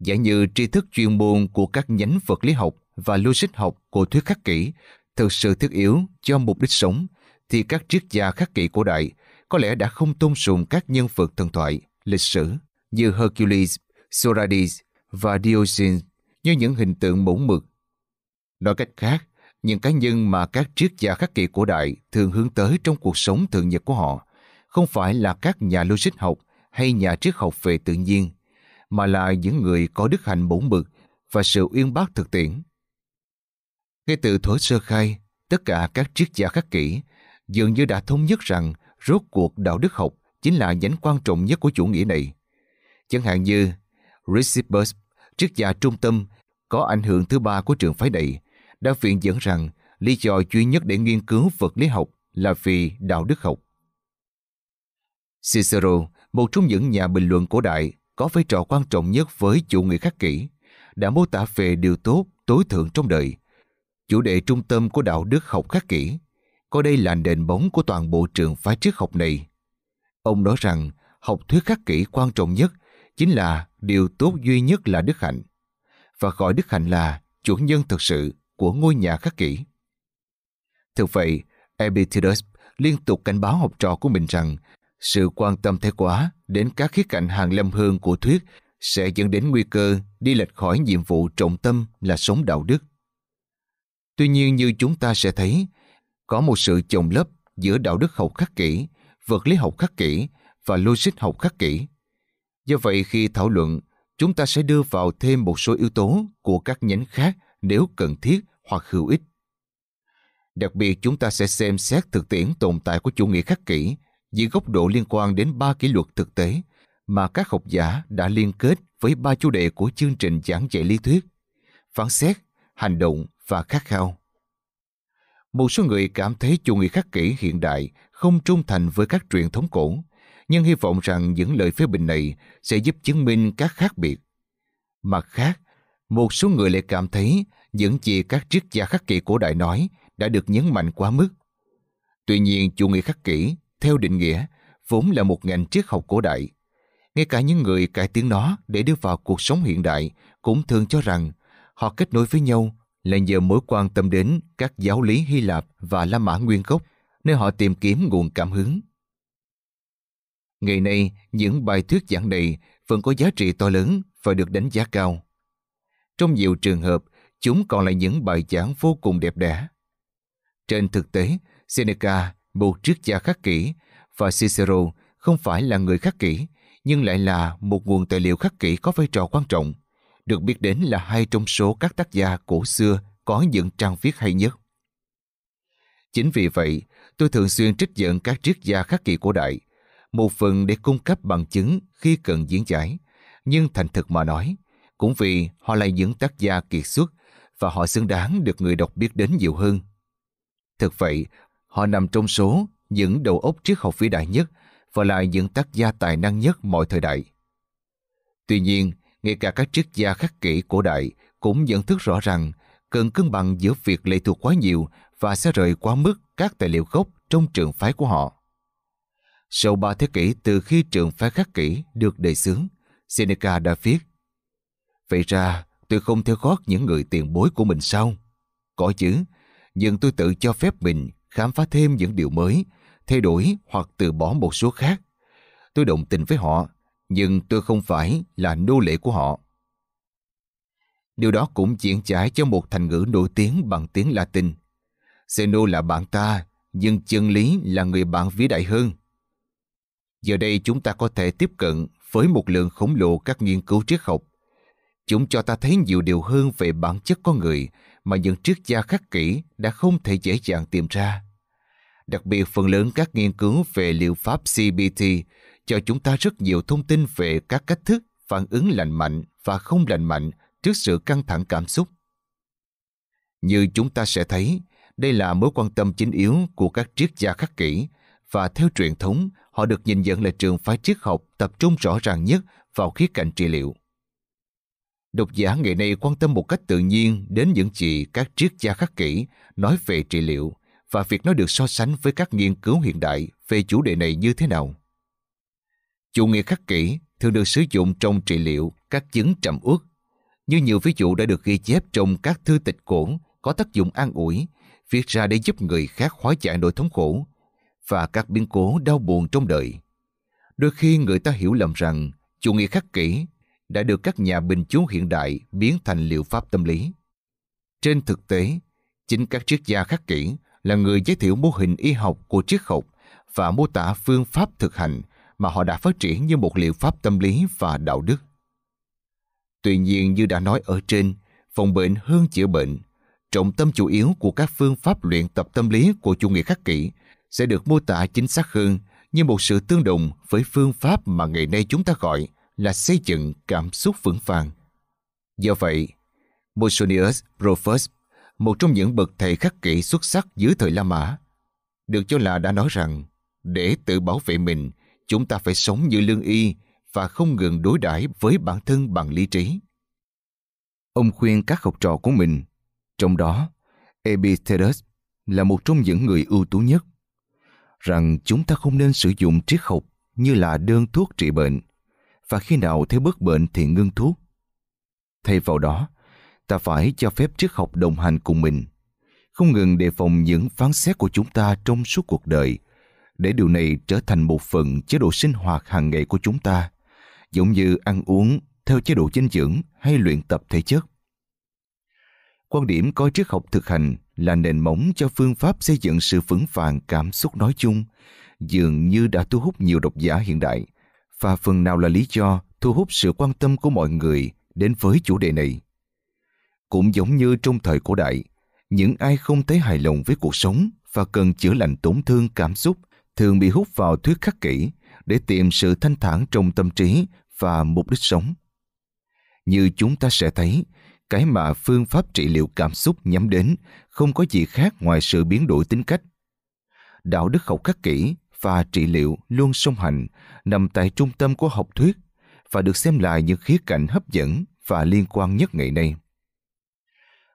S1: Giả như tri thức chuyên môn của các nhánh vật lý học và logic học của thuyết khắc kỷ thực sự thiết yếu cho mục đích sống, thì các triết gia khắc kỷ cổ đại có lẽ đã không tôn sùng các nhân vật thần thoại, lịch sử như Hercules, Socrates và dioxin như những hình tượng mẫu mực. Nói cách khác, những cá nhân mà các triết gia khắc kỷ cổ đại thường hướng tới trong cuộc sống thường nhật của họ không phải là các nhà logic học hay nhà triết học về tự nhiên, mà là những người có đức hạnh mẫu mực và sự uyên bác thực tiễn. Ngay từ thối sơ khai, tất cả các triết gia khắc kỷ dường như đã thống nhất rằng rốt cuộc đạo đức học chính là nhánh quan trọng nhất của chủ nghĩa này. Chẳng hạn như Ricibus, triết gia trung tâm có ảnh hưởng thứ ba của trường phái này, đã viện dẫn rằng lý do duy nhất để nghiên cứu vật lý học là vì đạo đức học. Cicero, một trong những nhà bình luận cổ đại có vai trò quan trọng nhất với chủ nghĩa khắc kỷ, đã mô tả về điều tốt, tối thượng trong đời. Chủ đề trung tâm của đạo đức học khắc kỷ, coi đây là nền bóng của toàn bộ trường phái triết học này. Ông nói rằng học thuyết khắc kỷ quan trọng nhất chính là điều tốt duy nhất là đức hạnh, và gọi đức hạnh là chủ nhân thực sự của ngôi nhà khắc kỷ. Thực vậy, Epictetus liên tục cảnh báo học trò của mình rằng sự quan tâm thái quá đến các khía cạnh hàng lâm hương của thuyết sẽ dẫn đến nguy cơ đi lệch khỏi nhiệm vụ trọng tâm là sống đạo đức. Tuy nhiên như chúng ta sẽ thấy, có một sự chồng lấp giữa đạo đức học khắc kỷ, vật lý học khắc kỷ và logic học khắc kỷ. Do vậy khi thảo luận, chúng ta sẽ đưa vào thêm một số yếu tố của các nhánh khác nếu cần thiết hoặc hữu ích. Đặc biệt chúng ta sẽ xem xét thực tiễn tồn tại của chủ nghĩa khắc kỷ dưới góc độ liên quan đến ba kỷ luật thực tế mà các học giả đã liên kết với ba chủ đề của chương trình giảng dạy lý thuyết, phán xét, hành động và khát khao. Một số người cảm thấy chủ nghĩa khắc kỷ hiện đại không trung thành với các truyền thống cổ, nhưng hy vọng rằng những lời phê bình này sẽ giúp chứng minh các khác biệt. Mặt khác, một số người lại cảm thấy những gì các triết gia khắc kỷ cổ đại nói đã được nhấn mạnh quá mức. Tuy nhiên, chủ nghĩa khắc kỷ, theo định nghĩa, vốn là một ngành triết học cổ đại. Ngay cả những người cải tiến nó để đưa vào cuộc sống hiện đại cũng thường cho rằng họ kết nối với nhau là nhờ mối quan tâm đến các giáo lý Hy Lạp và La Mã nguyên gốc, nơi họ tìm kiếm nguồn cảm hứng. Ngày nay, những bài thuyết giảng này vẫn có giá trị to lớn và được đánh giá cao. Trong nhiều trường hợp, chúng còn là những bài giảng vô cùng đẹp đẽ. Trên thực tế, Seneca, một triết gia khắc kỷ, và Cicero không phải là người khắc kỷ, nhưng lại là một nguồn tài liệu khắc kỷ có vai trò quan trọng, được biết đến là hai trong số các tác gia cổ xưa có những trang viết hay nhất. Chính vì vậy, tôi thường xuyên trích dẫn các triết gia khắc kỷ cổ đại, một phần để cung cấp bằng chứng khi cần diễn giải, nhưng thành thực mà nói, cũng vì họ là những tác gia kiệt xuất và họ xứng đáng được người đọc biết đến nhiều hơn. Thực vậy, họ nằm trong số những đầu óc triết học vĩ đại nhất và là những tác gia tài năng nhất mọi thời đại. Tuy nhiên, ngay cả các triết gia khắc kỷ cổ đại cũng nhận thức rõ rằng cần cân bằng giữa việc lệ thuộc quá nhiều và sẽ rời quá mức các tài liệu gốc trong trường phái của họ. Sau ba thế kỷ từ khi trường phái khắc kỷ được đề xướng, Seneca đã viết Vậy ra, tôi không theo gót những người tiền bối của mình sao? Có chứ, nhưng tôi tự cho phép mình khám phá thêm những điều mới, thay đổi hoặc từ bỏ một số khác. Tôi đồng tình với họ, nhưng tôi không phải là nô lệ của họ. Điều đó cũng diễn trải cho một thành ngữ nổi tiếng bằng tiếng Latin. Zeno là bạn ta, nhưng chân lý là người bạn vĩ đại hơn. Giờ đây chúng ta có thể tiếp cận với một lượng khổng lồ các nghiên cứu triết học. Chúng cho ta thấy nhiều điều hơn về bản chất con người mà những triết gia khắc kỷ đã không thể dễ dàng tìm ra. Đặc biệt phần lớn các nghiên cứu về liệu pháp CBT cho chúng ta rất nhiều thông tin về các cách thức phản ứng lành mạnh và không lành mạnh trước sự căng thẳng cảm xúc. Như chúng ta sẽ thấy, đây là mối quan tâm chính yếu của các triết gia khắc kỷ và theo truyền thống, họ được nhìn nhận là trường phái triết học tập trung rõ ràng nhất vào khía cạnh trị liệu. Độc giả ngày nay quan tâm một cách tự nhiên đến những gì các triết gia khắc kỷ nói về trị liệu và việc nó được so sánh với các nghiên cứu hiện đại về chủ đề này như thế nào. Chủ nghĩa khắc kỷ thường được sử dụng trong trị liệu các chứng trầm uất, như nhiều ví dụ đã được ghi chép trong các thư tịch cổ có tác dụng an ủi, viết ra để giúp người khác hóa giải nỗi thống khổ và các biến cố đau buồn trong đời. Đôi khi người ta hiểu lầm rằng chủ nghĩa khắc kỷ đã được các nhà bình chú hiện đại biến thành liệu pháp tâm lý. Trên thực tế, chính các triết gia khắc kỷ là người giới thiệu mô hình y học của triết học và mô tả phương pháp thực hành mà họ đã phát triển như một liệu pháp tâm lý và đạo đức. Tuy nhiên như đã nói ở trên, phòng bệnh hơn chữa bệnh, trọng tâm chủ yếu của các phương pháp luyện tập tâm lý của chủ nghĩa khắc kỷ sẽ được mô tả chính xác hơn như một sự tương đồng với phương pháp mà ngày nay chúng ta gọi là xây dựng cảm xúc vững vàng. Do vậy, Musonius Rufus, một trong những bậc thầy khắc kỷ xuất sắc dưới thời La Mã, được cho là đã nói rằng để tự bảo vệ mình, chúng ta phải sống như lương y và không ngừng đối đãi với bản thân bằng lý trí. Ông khuyên các học trò của mình, trong đó Epictetus là một trong những người ưu tú nhất, rằng chúng ta không nên sử dụng triết học như là đơn thuốc trị bệnh và khi nào thấy bớt bệnh thì ngưng thuốc. Thay vào đó, ta phải cho phép triết học đồng hành cùng mình, không ngừng đề phòng những phán xét của chúng ta trong suốt cuộc đời, để điều này trở thành một phần chế độ sinh hoạt hàng ngày của chúng ta, giống như ăn uống theo chế độ dinh dưỡng hay luyện tập thể chất. Quan điểm coi triết học thực hành là nền móng cho phương pháp xây dựng sự vững vàng cảm xúc nói chung, dường như đã thu hút nhiều độc giả hiện đại và phần nào là lý do thu hút sự quan tâm của mọi người đến với chủ đề này. Cũng giống như trong thời cổ đại, những ai không thấy hài lòng với cuộc sống và cần chữa lành tổn thương cảm xúc thường bị hút vào thuyết khắc kỷ để tìm sự thanh thản trong tâm trí và mục đích sống. Như chúng ta sẽ thấy, cái mà phương pháp trị liệu cảm xúc nhắm đến, không có gì khác ngoài sự biến đổi tính cách. Đạo đức học khắc kỷ và trị liệu luôn song hành, nằm tại trung tâm của học thuyết và được xem là những khía cạnh hấp dẫn và liên quan nhất ngày nay.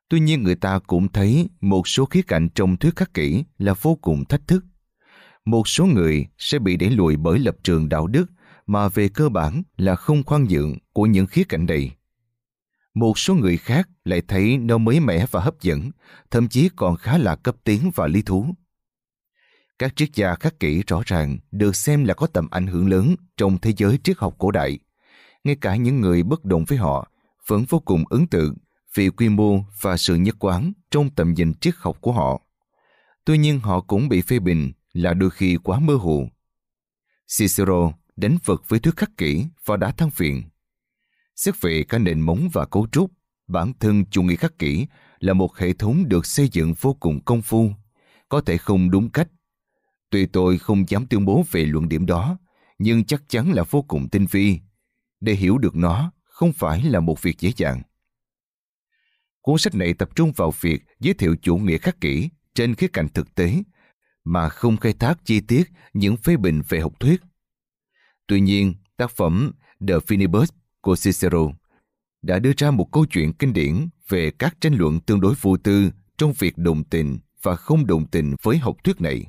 S1: Tuy nhiên người ta cũng thấy một số khía cạnh trong thuyết khắc kỷ là vô cùng thách thức. Một số người sẽ bị đẩy lùi bởi lập trường đạo đức mà về cơ bản là không khoan nhượng của những khía cạnh này. Một số người khác lại thấy nó mới mẻ và hấp dẫn, thậm chí còn khá là cấp tiến và lý thú. Các triết gia khắc kỷ rõ ràng được xem là có tầm ảnh hưởng lớn trong thế giới triết học cổ đại. Ngay cả những người bất đồng với họ vẫn vô cùng ấn tượng vì quy mô và sự nhất quán trong tầm nhìn triết học của họ. Tuy nhiên họ cũng bị phê bình là đôi khi quá mơ hồ. Cicero đánh vật với thuyết khắc kỷ và đã than phiền. Xét về cả nền móng và cấu trúc, bản thân chủ nghĩa khắc kỷ là một hệ thống được xây dựng vô cùng công phu, có thể không đúng cách Tuy tôi không dám tuyên bố về luận điểm đó, nhưng chắc chắn là vô cùng tinh vi. Để hiểu được nó không phải là một việc dễ dàng. Cuốn sách này tập trung vào việc giới thiệu chủ nghĩa khắc kỷ trên khía cạnh thực tế, mà không khai thác chi tiết những phê bình về học thuyết. Tuy nhiên, tác phẩm The Finibus của Cicero, đã đưa ra một câu chuyện kinh điển về các tranh luận tương đối vô tư trong việc đồng tình và không đồng tình với học thuyết này.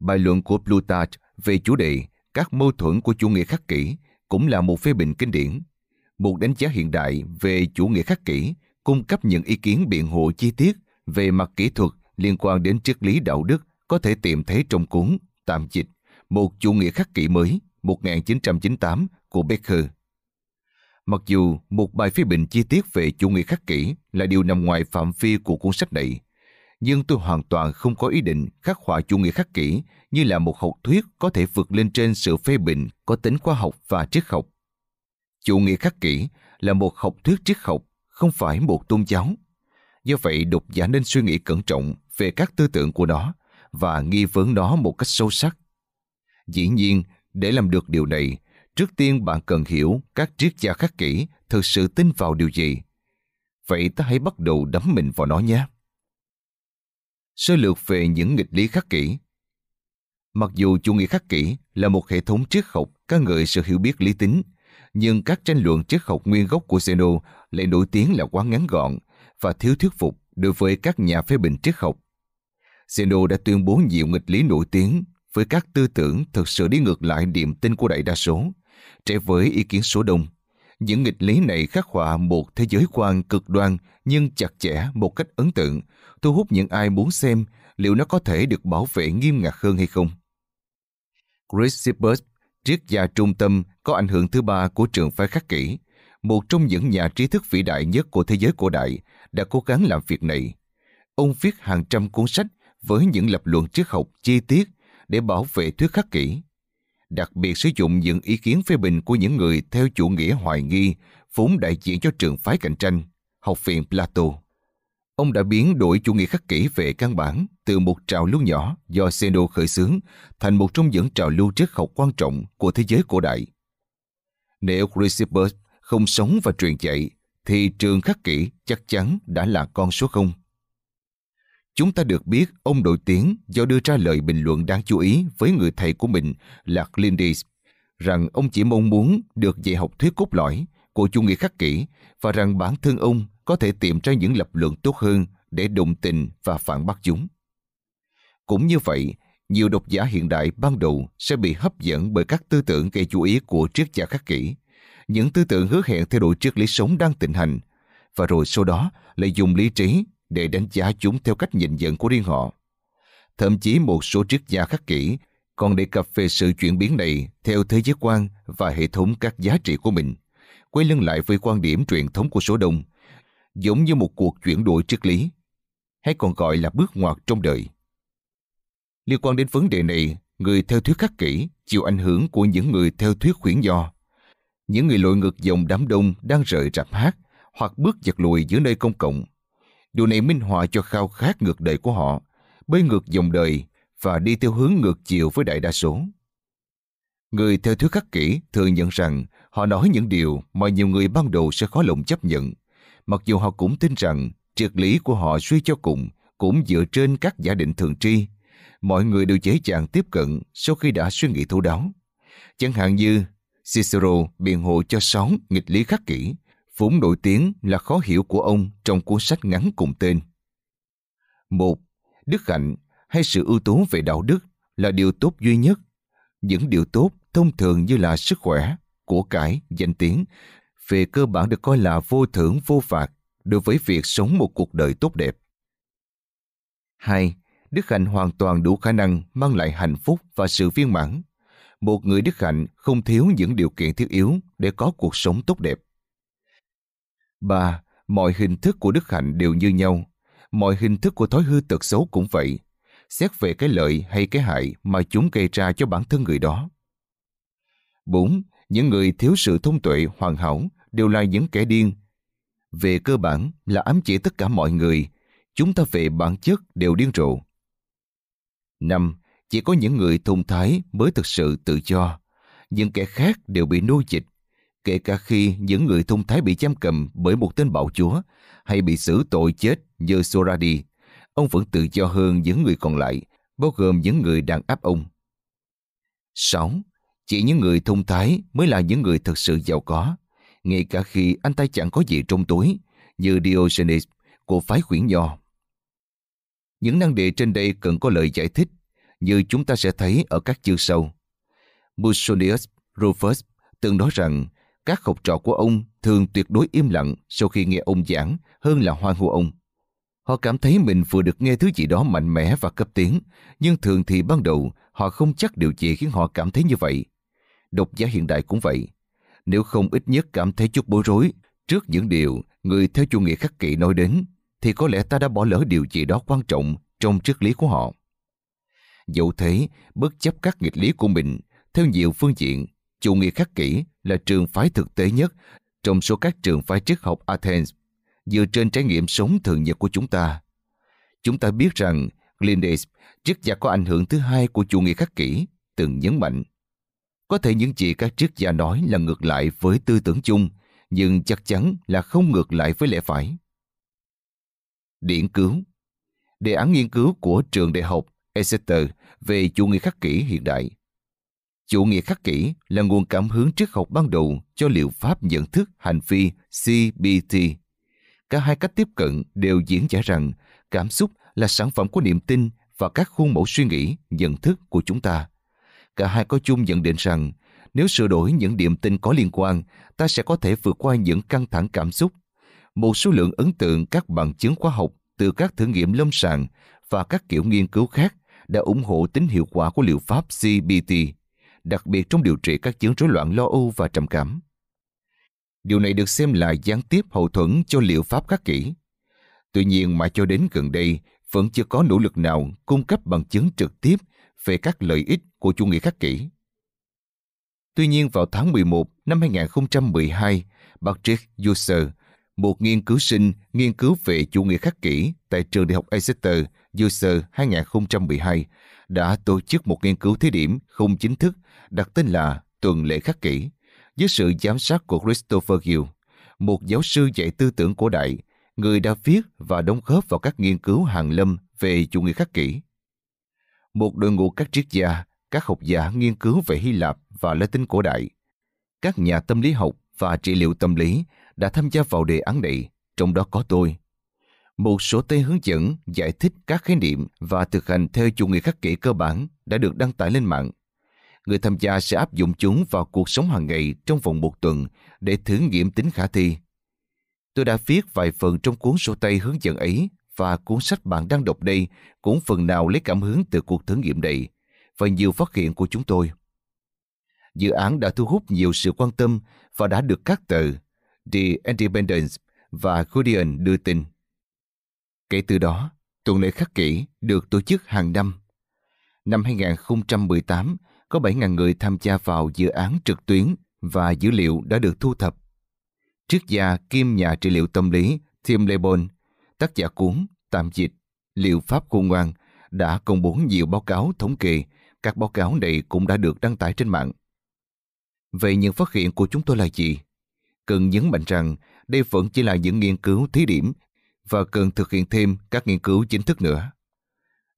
S1: Bài luận của Plutarch về chủ đề các mâu thuẫn của chủ nghĩa khắc kỷ cũng là một phê bình kinh điển. Một đánh giá hiện đại về chủ nghĩa khắc kỷ, cung cấp những ý kiến biện hộ chi tiết về mặt kỹ thuật liên quan đến triết lý đạo đức có thể tìm thấy trong cuốn tạm dịch, Một chủ nghĩa khắc kỷ mới 1998 của Becker. Mặc dù một bài phê bình chi tiết về chủ nghĩa khắc kỷ là điều nằm ngoài phạm vi của cuốn sách này, nhưng tôi hoàn toàn không có ý định khắc họa chủ nghĩa khắc kỷ như là một học thuyết có thể vượt lên trên sự phê bình có tính khoa học và triết học. Chủ nghĩa khắc kỷ là một học thuyết triết học, không phải một tôn giáo. Do vậy, độc giả nên suy nghĩ cẩn trọng về các tư tưởng của nó và nghi vấn nó một cách sâu sắc. Dĩ nhiên, để làm được điều này, trước tiên bạn cần hiểu các triết gia khắc kỷ thực sự tin vào điều gì. Vậy ta hãy bắt đầu đắm mình vào nó nhé. Sơ lược về những nghịch lý khắc kỷ Mặc dù chủ nghĩa khắc kỷ là một hệ thống triết học ca ngợi sự hiểu biết lý tính, nhưng các tranh luận triết học nguyên gốc của Zeno lại nổi tiếng là quá ngắn gọn và thiếu thuyết phục đối với các nhà phê bình triết học. Zeno đã tuyên bố nhiều nghịch lý nổi tiếng với các tư tưởng thực sự đi ngược lại niềm tin của đại đa số, trái với ý kiến số đông. Những nghịch lý này khắc họa một thế giới quan cực đoan nhưng chặt chẽ một cách ấn tượng, thu hút những ai muốn xem liệu nó có thể được bảo vệ nghiêm ngặt hơn hay không. Chris Sippers, triết gia trung tâm có ảnh hưởng thứ ba của trường phái khắc kỷ, một trong những nhà trí thức vĩ đại nhất của thế giới cổ đại, đã cố gắng làm việc này. Ông viết hàng trăm cuốn sách với những lập luận triết học chi tiết để bảo vệ thuyết khắc kỷ. Đặc biệt sử dụng những ý kiến phê bình của những người theo chủ nghĩa hoài nghi vốn đại diện cho trường phái cạnh tranh, học viện Plato. Ông đã biến đổi chủ nghĩa khắc kỷ về căn bản từ một trào lưu nhỏ do Zeno khởi xướng thành một trong những trào lưu triết học quan trọng của thế giới cổ đại. Nếu Chrysippus không sống và truyền dạy, thì trường khắc kỷ chắc chắn đã là con số không. Chúng ta được biết ông nổi tiếng do đưa ra lời bình luận đáng chú ý với người thầy của mình là Lindis, rằng ông chỉ mong muốn được dạy học thuyết cốt lõi của chủ nghĩa khắc kỷ và rằng bản thân ông có thể tìm ra những lập luận tốt hơn để đồng tình và phản bác chúng. Cũng như vậy, nhiều độc giả hiện đại ban đầu sẽ bị hấp dẫn bởi các tư tưởng gây chú ý của triết gia khắc kỷ, những tư tưởng hứa hẹn theo đuổi triết lý sống đang tịnh hành, và rồi sau đó lại dùng lý trí để đánh giá chúng theo cách nhìn nhận của riêng họ. Thậm chí một số triết gia khắc kỷ còn đề cập về sự chuyển biến này theo thế giới quan và hệ thống các giá trị của mình, quay lưng lại với quan điểm truyền thống của số đông, giống như một cuộc chuyển đổi triết lý, hay còn gọi là bước ngoặt trong đời. Liên quan đến vấn đề này, người theo thuyết khắc kỷ chịu ảnh hưởng của những người theo thuyết khuyển do Những người lội ngược dòng đám đông đang rời rạp hát hoặc bước giật lùi giữa nơi công cộng. Điều này minh họa cho khao khát ngược đời của họ, bơi ngược dòng đời và đi theo hướng ngược chiều với đại đa số. Người theo thuyết khắc kỷ thường nhận rằng họ nói những điều mà nhiều người ban đầu sẽ khó lòng chấp nhận, mặc dù họ cũng tin rằng triết lý của họ suy cho cùng cũng dựa trên các giả định thường tri. Mọi người đều dễ dàng tiếp cận sau khi đã suy nghĩ thấu đáo. Chẳng hạn như Cicero biện hộ cho sóng nghịch lý khắc kỷ, vốn nổi tiếng là khó hiểu của ông trong cuốn sách ngắn cùng tên. Một, Đức hạnh hay sự ưu tú về đạo đức là điều tốt duy nhất. Những điều tốt thông thường như là sức khỏe, của cải, danh tiếng, về cơ bản được coi là vô thưởng vô phạt đối với việc sống một cuộc đời tốt đẹp. 2. Đức hạnh hoàn toàn đủ khả năng mang lại hạnh phúc và sự viên mãn. Một người đức hạnh không thiếu những điều kiện thiết yếu để có cuộc sống tốt đẹp. 3. Mọi hình thức của đức hạnh đều như nhau. Mọi hình thức của thói hư tật xấu cũng vậy. Xét về cái lợi hay cái hại mà chúng gây ra cho bản thân người đó. 4. Những người thiếu sự thông tuệ hoàn hảo đều là những kẻ điên. Về cơ bản là ám chỉ tất cả mọi người, chúng ta về bản chất đều điên rồ. 5. Chỉ có những người thông thái mới thực sự tự do. Những kẻ khác đều bị nô dịch, kể cả khi những người thông thái bị giam cầm bởi một tên bạo chúa hay bị xử tội chết như Soradi, ông vẫn tự do hơn những người còn lại, bao gồm những người đang áp ông. 6. Chỉ những người thông thái mới là những người thực sự giàu có, ngay cả khi anh ta chẳng có gì trong túi, như Diogenes của phái khuyển nho. Những năng đề trên đây cần có lời giải thích, như chúng ta sẽ thấy ở các chương sau. Musonius Rufus từng nói rằng các học trò của ông thường tuyệt đối im lặng sau khi nghe ông giảng hơn là hoan hô ông. Họ cảm thấy mình vừa được nghe thứ gì đó mạnh mẽ và cấp tiến, nhưng thường thì ban đầu họ không chắc điều gì khiến họ cảm thấy như vậy. Độc giả hiện đại cũng vậy. nếu không ít nhất cảm thấy chút bối rối trước những điều người theo chủ nghĩa khắc kỷ nói đến, thì có lẽ ta đã bỏ lỡ điều gì đó quan trọng trong triết lý của họ. Dẫu thế, bất chấp các nghịch lý của mình, theo nhiều phương diện, chủ nghĩa khắc kỷ là trường phái thực tế nhất trong số các trường phái triết học Athens, dựa trên trải nghiệm sống thường nhật của chúng ta. Chúng ta biết rằng Glindes, triết gia có ảnh hưởng thứ hai của chủ nghĩa khắc kỷ, từng nhấn mạnh. Có thể những gì các triết gia nói là ngược lại với tư tưởng chung, nhưng chắc chắn là không ngược lại với lẽ phải. Điển cứu Đề án nghiên cứu của trường đại học Exeter về chủ nghĩa khắc kỷ hiện đại. Chủ nghĩa khắc kỷ là nguồn cảm hứng triết học ban đầu cho liệu pháp nhận thức hành vi CBT. Cả hai cách tiếp cận đều diễn giải rằng cảm xúc là sản phẩm của niềm tin và các khuôn mẫu suy nghĩ, nhận thức của chúng ta. Cả hai có chung nhận định rằng nếu sửa đổi những điểm tin có liên quan, ta sẽ có thể vượt qua những căng thẳng cảm xúc. Một số lượng ấn tượng các bằng chứng khoa học từ các thử nghiệm lâm sàng và các kiểu nghiên cứu khác đã ủng hộ tính hiệu quả của liệu pháp CBT, đặc biệt trong điều trị các chứng rối loạn lo âu và trầm cảm. Điều này được xem là gián tiếp hậu thuẫn cho liệu pháp khắc kỷ. Tuy nhiên mà cho đến gần đây vẫn chưa có nỗ lực nào cung cấp bằng chứng trực tiếp về các lợi ích của chủ nghĩa khắc kỷ. Tuy nhiên vào tháng 11 năm 2012, Patrick User, một nghiên cứu sinh nghiên cứu về chủ nghĩa khắc kỷ tại trường đại học Exeter User 2012, đã tổ chức một nghiên cứu thí điểm không chính thức đặt tên là Tuần lễ khắc kỷ, dưới sự giám sát của Christopher Gill, một giáo sư dạy tư tưởng cổ đại, người đã viết và đóng góp vào các nghiên cứu hàng lâm về chủ nghĩa khắc kỷ. Một đội ngũ các triết gia, các học giả nghiên cứu về Hy Lạp và Latin cổ đại. Các nhà tâm lý học và trị liệu tâm lý đã tham gia vào đề án này, trong đó có tôi. Một số tay hướng dẫn giải thích các khái niệm và thực hành theo chủ nghĩa khắc kỷ cơ bản đã được đăng tải lên mạng. Người tham gia sẽ áp dụng chúng vào cuộc sống hàng ngày trong vòng một tuần để thử nghiệm tính khả thi. Tôi đã viết vài phần trong cuốn sổ tay hướng dẫn ấy và cuốn sách bạn đang đọc đây cũng phần nào lấy cảm hứng từ cuộc thử nghiệm này và nhiều phát hiện của chúng tôi dự án đã thu hút nhiều sự quan tâm và đã được các tờ The Independent và Guardian đưa tin. Kể từ đó, tuần lễ khắc kỷ được tổ chức hàng năm. Năm 2018, có 7.000 người tham gia vào dự án trực tuyến và dữ liệu đã được thu thập. Triết gia kim nhà trị liệu tâm lý Tim Lebon, tác giả cuốn Tạm dịch, Liệu pháp khôn ngoan, đã công bố nhiều báo cáo thống kê. Các báo cáo này cũng đã được đăng tải trên mạng. Vậy những phát hiện của chúng tôi là gì? Cần nhấn mạnh rằng đây vẫn chỉ là những nghiên cứu thí điểm và cần thực hiện thêm các nghiên cứu chính thức nữa.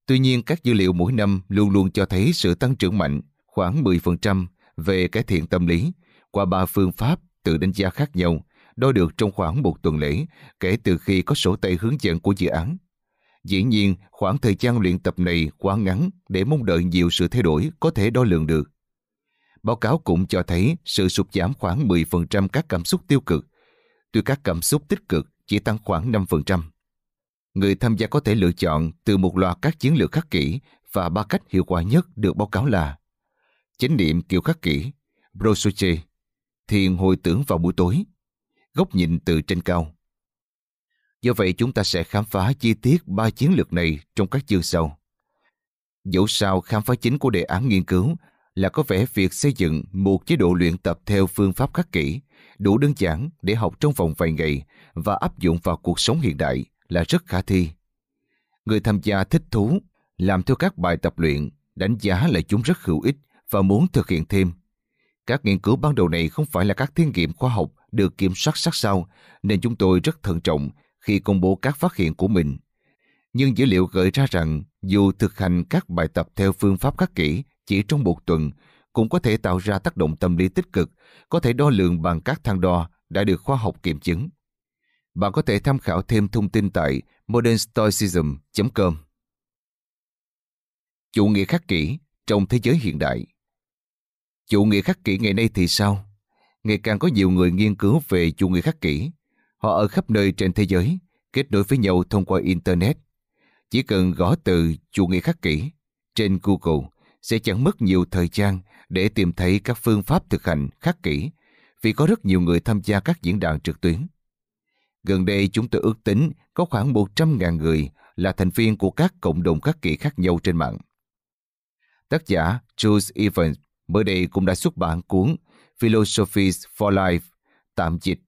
S1: Tuy nhiên, các dữ liệu mỗi năm luôn luôn cho thấy sự tăng trưởng mạnh, khoảng 10% về cải thiện tâm lý qua ba phương pháp tự đánh giá khác nhau, đo được trong khoảng một tuần lễ kể từ khi có sổ tay hướng dẫn của dự án. Dĩ nhiên, khoảng thời gian luyện tập này quá ngắn để mong đợi nhiều sự thay đổi có thể đo lường được. Báo cáo cũng cho thấy sự sụt giảm khoảng 10% các cảm xúc tiêu cực, tuy các cảm xúc tích cực chỉ tăng khoảng 5%. Người tham gia có thể lựa chọn từ một loạt các chiến lược khắc kỷ và ba cách hiệu quả nhất được báo cáo là chánh niệm kiểu khắc kỷ, brosoche, thiền hồi tưởng vào buổi tối, góc nhìn từ trên cao. Do vậy chúng ta sẽ khám phá chi tiết ba chiến lược này trong các chương sau. Dẫu sao khám phá chính của đề án nghiên cứu là có vẻ việc xây dựng một chế độ luyện tập theo phương pháp khắc kỷ, đủ đơn giản để học trong vòng vài ngày và áp dụng vào cuộc sống hiện đại là rất khả thi. Người tham gia thích thú, làm theo các bài tập luyện, đánh giá là chúng rất hữu ích và muốn thực hiện thêm. Các nghiên cứu ban đầu này không phải là các thí nghiệm khoa học được kiểm soát sát sao, nên chúng tôi rất thận trọng khi công bố các phát hiện của mình. Nhưng dữ liệu gợi ra rằng dù thực hành các bài tập theo phương pháp khắc kỷ chỉ trong một tuần cũng có thể tạo ra tác động tâm lý tích cực, có thể đo lường bằng các thang đo đã được khoa học kiểm chứng. Bạn có thể tham khảo thêm thông tin tại modernstoicism.com. Chủ nghĩa khắc kỷ trong thế giới hiện đại Chủ nghĩa khắc kỷ ngày nay thì sao? Ngày càng có nhiều người nghiên cứu về chủ nghĩa khắc kỷ. Họ ở khắp nơi trên thế giới, kết nối với nhau thông qua Internet. Chỉ cần gõ từ chủ nghĩa khắc kỷ trên Google sẽ chẳng mất nhiều thời gian để tìm thấy các phương pháp thực hành khắc kỷ vì có rất nhiều người tham gia các diễn đàn trực tuyến. Gần đây chúng tôi ước tính có khoảng 100.000 người là thành viên của các cộng đồng khắc kỷ khác nhau trên mạng. Tác giả Jules Evans mới đây cũng đã xuất bản cuốn Philosophies for Life, tạm dịch,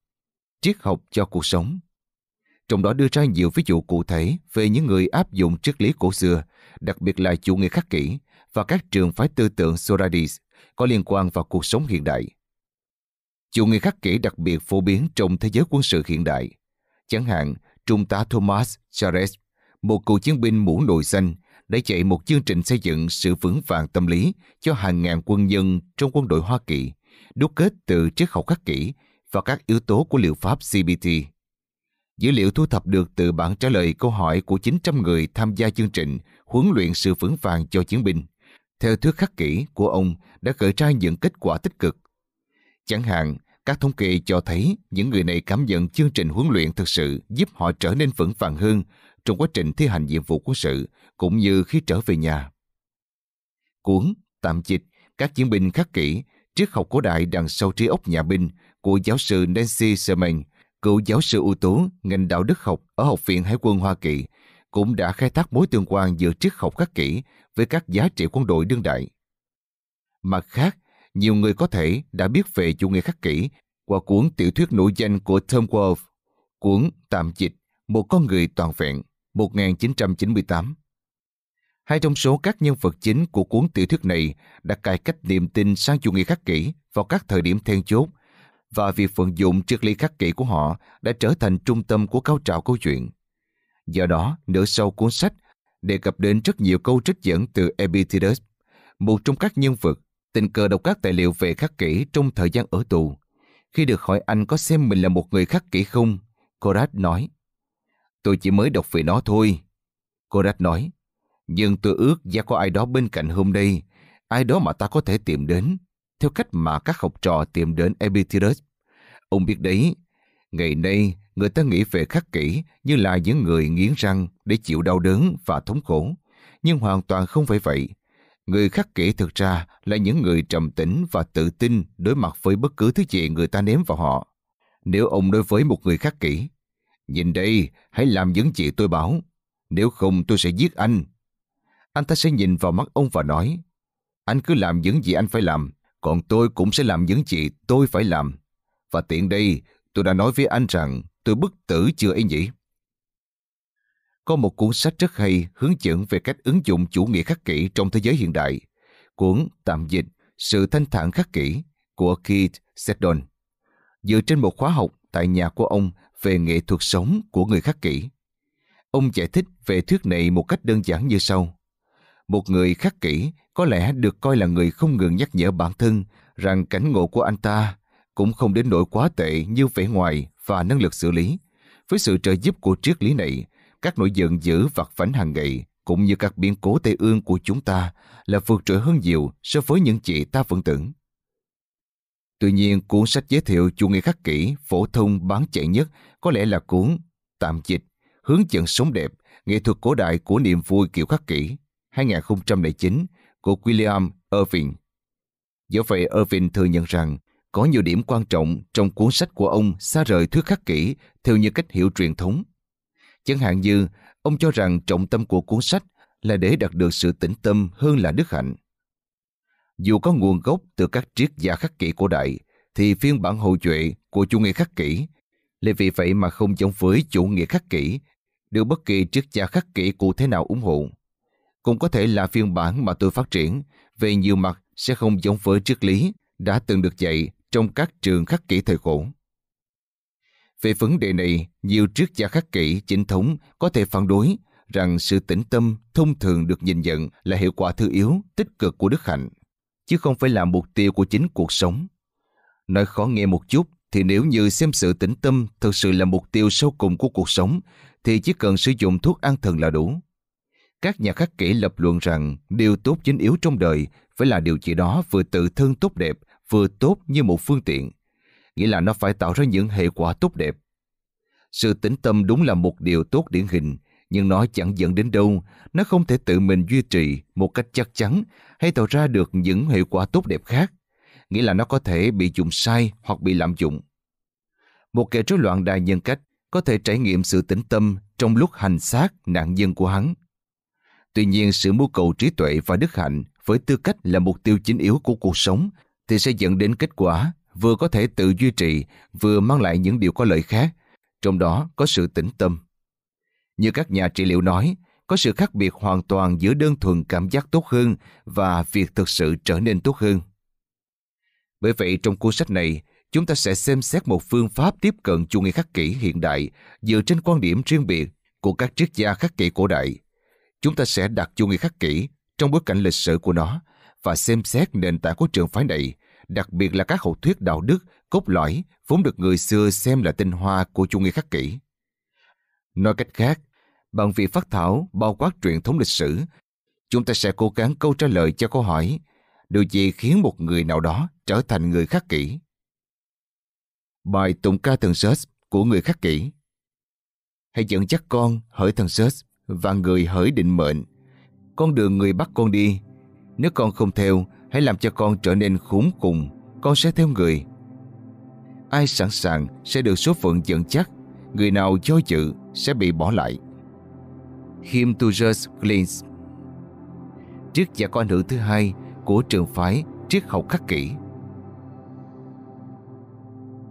S1: triết học cho cuộc sống. Trong đó đưa ra nhiều ví dụ cụ thể về những người áp dụng triết lý cổ xưa, đặc biệt là chủ nghĩa khắc kỷ và các trường phái tư tưởng Socrates có liên quan vào cuộc sống hiện đại. Chủ nghĩa khắc kỷ đặc biệt phổ biến trong thế giới quân sự hiện đại. Chẳng hạn, Trung tá Thomas Charles, một cựu chiến binh mũ nồi xanh, đã chạy một chương trình xây dựng sự vững vàng tâm lý cho hàng ngàn quân nhân trong quân đội Hoa Kỳ, đúc kết từ triết học khắc kỷ và các yếu tố của liệu pháp CBT. Dữ liệu thu thập được từ bản trả lời câu hỏi của 900 người tham gia chương trình huấn luyện sự vững vàng cho chiến binh. Theo thuyết khắc kỷ của ông đã gợi ra những kết quả tích cực. Chẳng hạn, các thống kê cho thấy những người này cảm nhận chương trình huấn luyện thực sự giúp họ trở nên vững vàng hơn trong quá trình thi hành nhiệm vụ quân sự cũng như khi trở về nhà. Cuốn tạm dịch các chiến binh khắc kỷ triết học cổ đại đằng sau trí óc nhà binh của giáo sư Nancy Sherman, cựu giáo sư ưu tú ngành đạo đức học ở Học viện Hải quân Hoa Kỳ, cũng đã khai thác mối tương quan giữa triết học khắc kỷ với các giá trị quân đội đương đại. Mặt khác, nhiều người có thể đã biết về chủ nghĩa khắc kỷ qua cuốn tiểu thuyết nổi danh của Tom Wolfe, cuốn tạm dịch Một con người toàn vẹn 1998. Hai trong số các nhân vật chính của cuốn tiểu thuyết này đã cải cách niềm tin sang chủ nghĩa khắc kỷ vào các thời điểm then chốt và việc vận dụng triết lý khắc kỷ của họ đã trở thành trung tâm của cao trào câu chuyện. Do đó, nửa sau cuốn sách đề cập đến rất nhiều câu trích dẫn từ Epictetus, một trong các nhân vật tình cờ đọc các tài liệu về khắc kỷ trong thời gian ở tù. Khi được hỏi anh có xem mình là một người khắc kỷ không, Korat nói, Tôi chỉ mới đọc về nó thôi. Korat nói, nhưng tôi ước giá có ai đó bên cạnh hôm nay, ai đó mà ta có thể tìm đến, theo cách mà các học trò tìm đến Epictetus. Ông biết đấy, ngày nay người ta nghĩ về khắc kỷ như là những người nghiến răng để chịu đau đớn và thống khổ, nhưng hoàn toàn không phải vậy. Người khắc kỷ thực ra là những người trầm tĩnh và tự tin đối mặt với bất cứ thứ gì người ta ném vào họ. Nếu ông đối với một người khắc kỷ, nhìn đây, hãy làm những gì tôi bảo. Nếu không tôi sẽ giết anh. Anh ta sẽ nhìn vào mắt ông và nói, anh cứ làm những gì anh phải làm, còn tôi cũng sẽ làm những gì tôi phải làm. Và tiện đây, tôi đã nói với anh rằng tôi bức tử chưa ấy nhỉ? Có một cuốn sách rất hay hướng dẫn về cách ứng dụng chủ nghĩa khắc kỷ trong thế giới hiện đại. Cuốn tạm dịch, Sự thanh thản khắc kỷ của Keith Seddon. Dựa trên một khóa học tại nhà của ông về nghệ thuật sống của người khắc kỷ. Ông giải thích về thuyết này một cách đơn giản như sau. Một người khắc kỷ có lẽ được coi là người không ngừng nhắc nhở bản thân rằng cảnh ngộ của anh ta cũng không đến nỗi quá tệ như vẻ ngoài và năng lực xử lý. Với sự trợ giúp của triết lý này, các nỗi giận dữ vặt vảnh hàng ngày cũng như các biến cố tây ương của chúng ta là vượt trội hơn nhiều so với những gì ta vẫn tưởng. Tuy nhiên, cuốn sách giới thiệu chủ nghĩa khắc kỷ, phổ thông bán chạy nhất có lẽ là cuốn Tạm dịch, hướng dẫn sống đẹp, nghệ thuật cổ đại của niềm vui kiểu khắc kỷ 2009 của William Irving. Do vậy, Irving thừa nhận rằng có nhiều điểm quan trọng trong cuốn sách của ông xa rời thuyết khắc kỷ theo như cách hiểu truyền thống. Chẳng hạn như, ông cho rằng trọng tâm của cuốn sách là để đạt được sự tĩnh tâm hơn là đức hạnh. Dù có nguồn gốc từ các triết gia khắc kỷ cổ đại, thì phiên bản hậu duệ của chủ nghĩa khắc kỷ là vì vậy mà không giống với chủ nghĩa khắc kỷ được bất kỳ triết gia khắc kỷ cụ thể nào ủng hộ. Cũng có thể là phiên bản mà tôi phát triển về nhiều mặt sẽ không giống với triết lý đã từng được dạy trong các trường khắc kỷ thời cổ. Về vấn đề này, nhiều triết gia khắc kỷ chính thống có thể phản đối rằng sự tĩnh tâm thông thường được nhìn nhận là hiệu quả thứ yếu, tích cực của đức hạnh, chứ không phải là mục tiêu của chính cuộc sống. Nói khó nghe một chút, thì nếu như xem sự tĩnh tâm thực sự là mục tiêu sâu cùng của cuộc sống, thì chỉ cần sử dụng thuốc an thần là đủ. Các nhà khắc kỷ lập luận rằng điều tốt chính yếu trong đời phải là điều gì đó vừa tự thân tốt đẹp, vừa tốt như một phương tiện. Nghĩa là nó phải tạo ra những hệ quả tốt đẹp. Sự tĩnh tâm đúng là một điều tốt điển hình, nhưng nó chẳng dẫn đến đâu, nó không thể tự mình duy trì một cách chắc chắn hay tạo ra được những hệ quả tốt đẹp khác. nghĩa là nó có thể bị dùng sai hoặc bị lạm dụng. Một kẻ rối loạn đa nhân cách có thể trải nghiệm sự tĩnh tâm trong lúc hành xác nạn nhân của hắn. Tuy nhiên, sự mưu cầu trí tuệ và đức hạnh với tư cách là mục tiêu chính yếu của cuộc sống thì sẽ dẫn đến kết quả vừa có thể tự duy trì, vừa mang lại những điều có lợi khác, trong đó có sự tĩnh tâm. Như các nhà trị liệu nói, có sự khác biệt hoàn toàn giữa đơn thuần cảm giác tốt hơn và việc thực sự trở nên tốt hơn. Bởi vậy trong cuốn sách này, chúng ta sẽ xem xét một phương pháp tiếp cận chủ nghĩa khắc kỷ hiện đại dựa trên quan điểm riêng biệt của các triết gia khắc kỷ cổ đại. Chúng ta sẽ đặt chủ nghĩa khắc kỷ trong bối cảnh lịch sử của nó và xem xét nền tảng của trường phái này, đặc biệt là các hậu thuyết đạo đức, cốt lõi vốn được người xưa xem là tinh hoa của chủ nghĩa khắc kỷ. Nói cách khác, bằng việc phát thảo bao quát truyền thống lịch sử, chúng ta sẽ cố gắng câu trả lời cho câu hỏi điều gì khiến một người nào đó trở thành người khắc kỷ. Bài tụng ca thần Sớt của người khắc kỷ Hãy dẫn dắt con hỡi thần Sớt và người hỡi định mệnh. Con đường người bắt con đi. Nếu con không theo, hãy làm cho con trở nên khốn cùng. Con sẽ theo người. Ai sẵn sàng sẽ được số phận dẫn chắc. Người nào do dự sẽ bị bỏ lại. Him to Just cleanse Triết giả con nữ thứ hai của trường phái triết học khắc kỷ.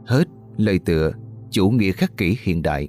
S1: Hết lời tựa chủ nghĩa khắc kỷ hiện đại.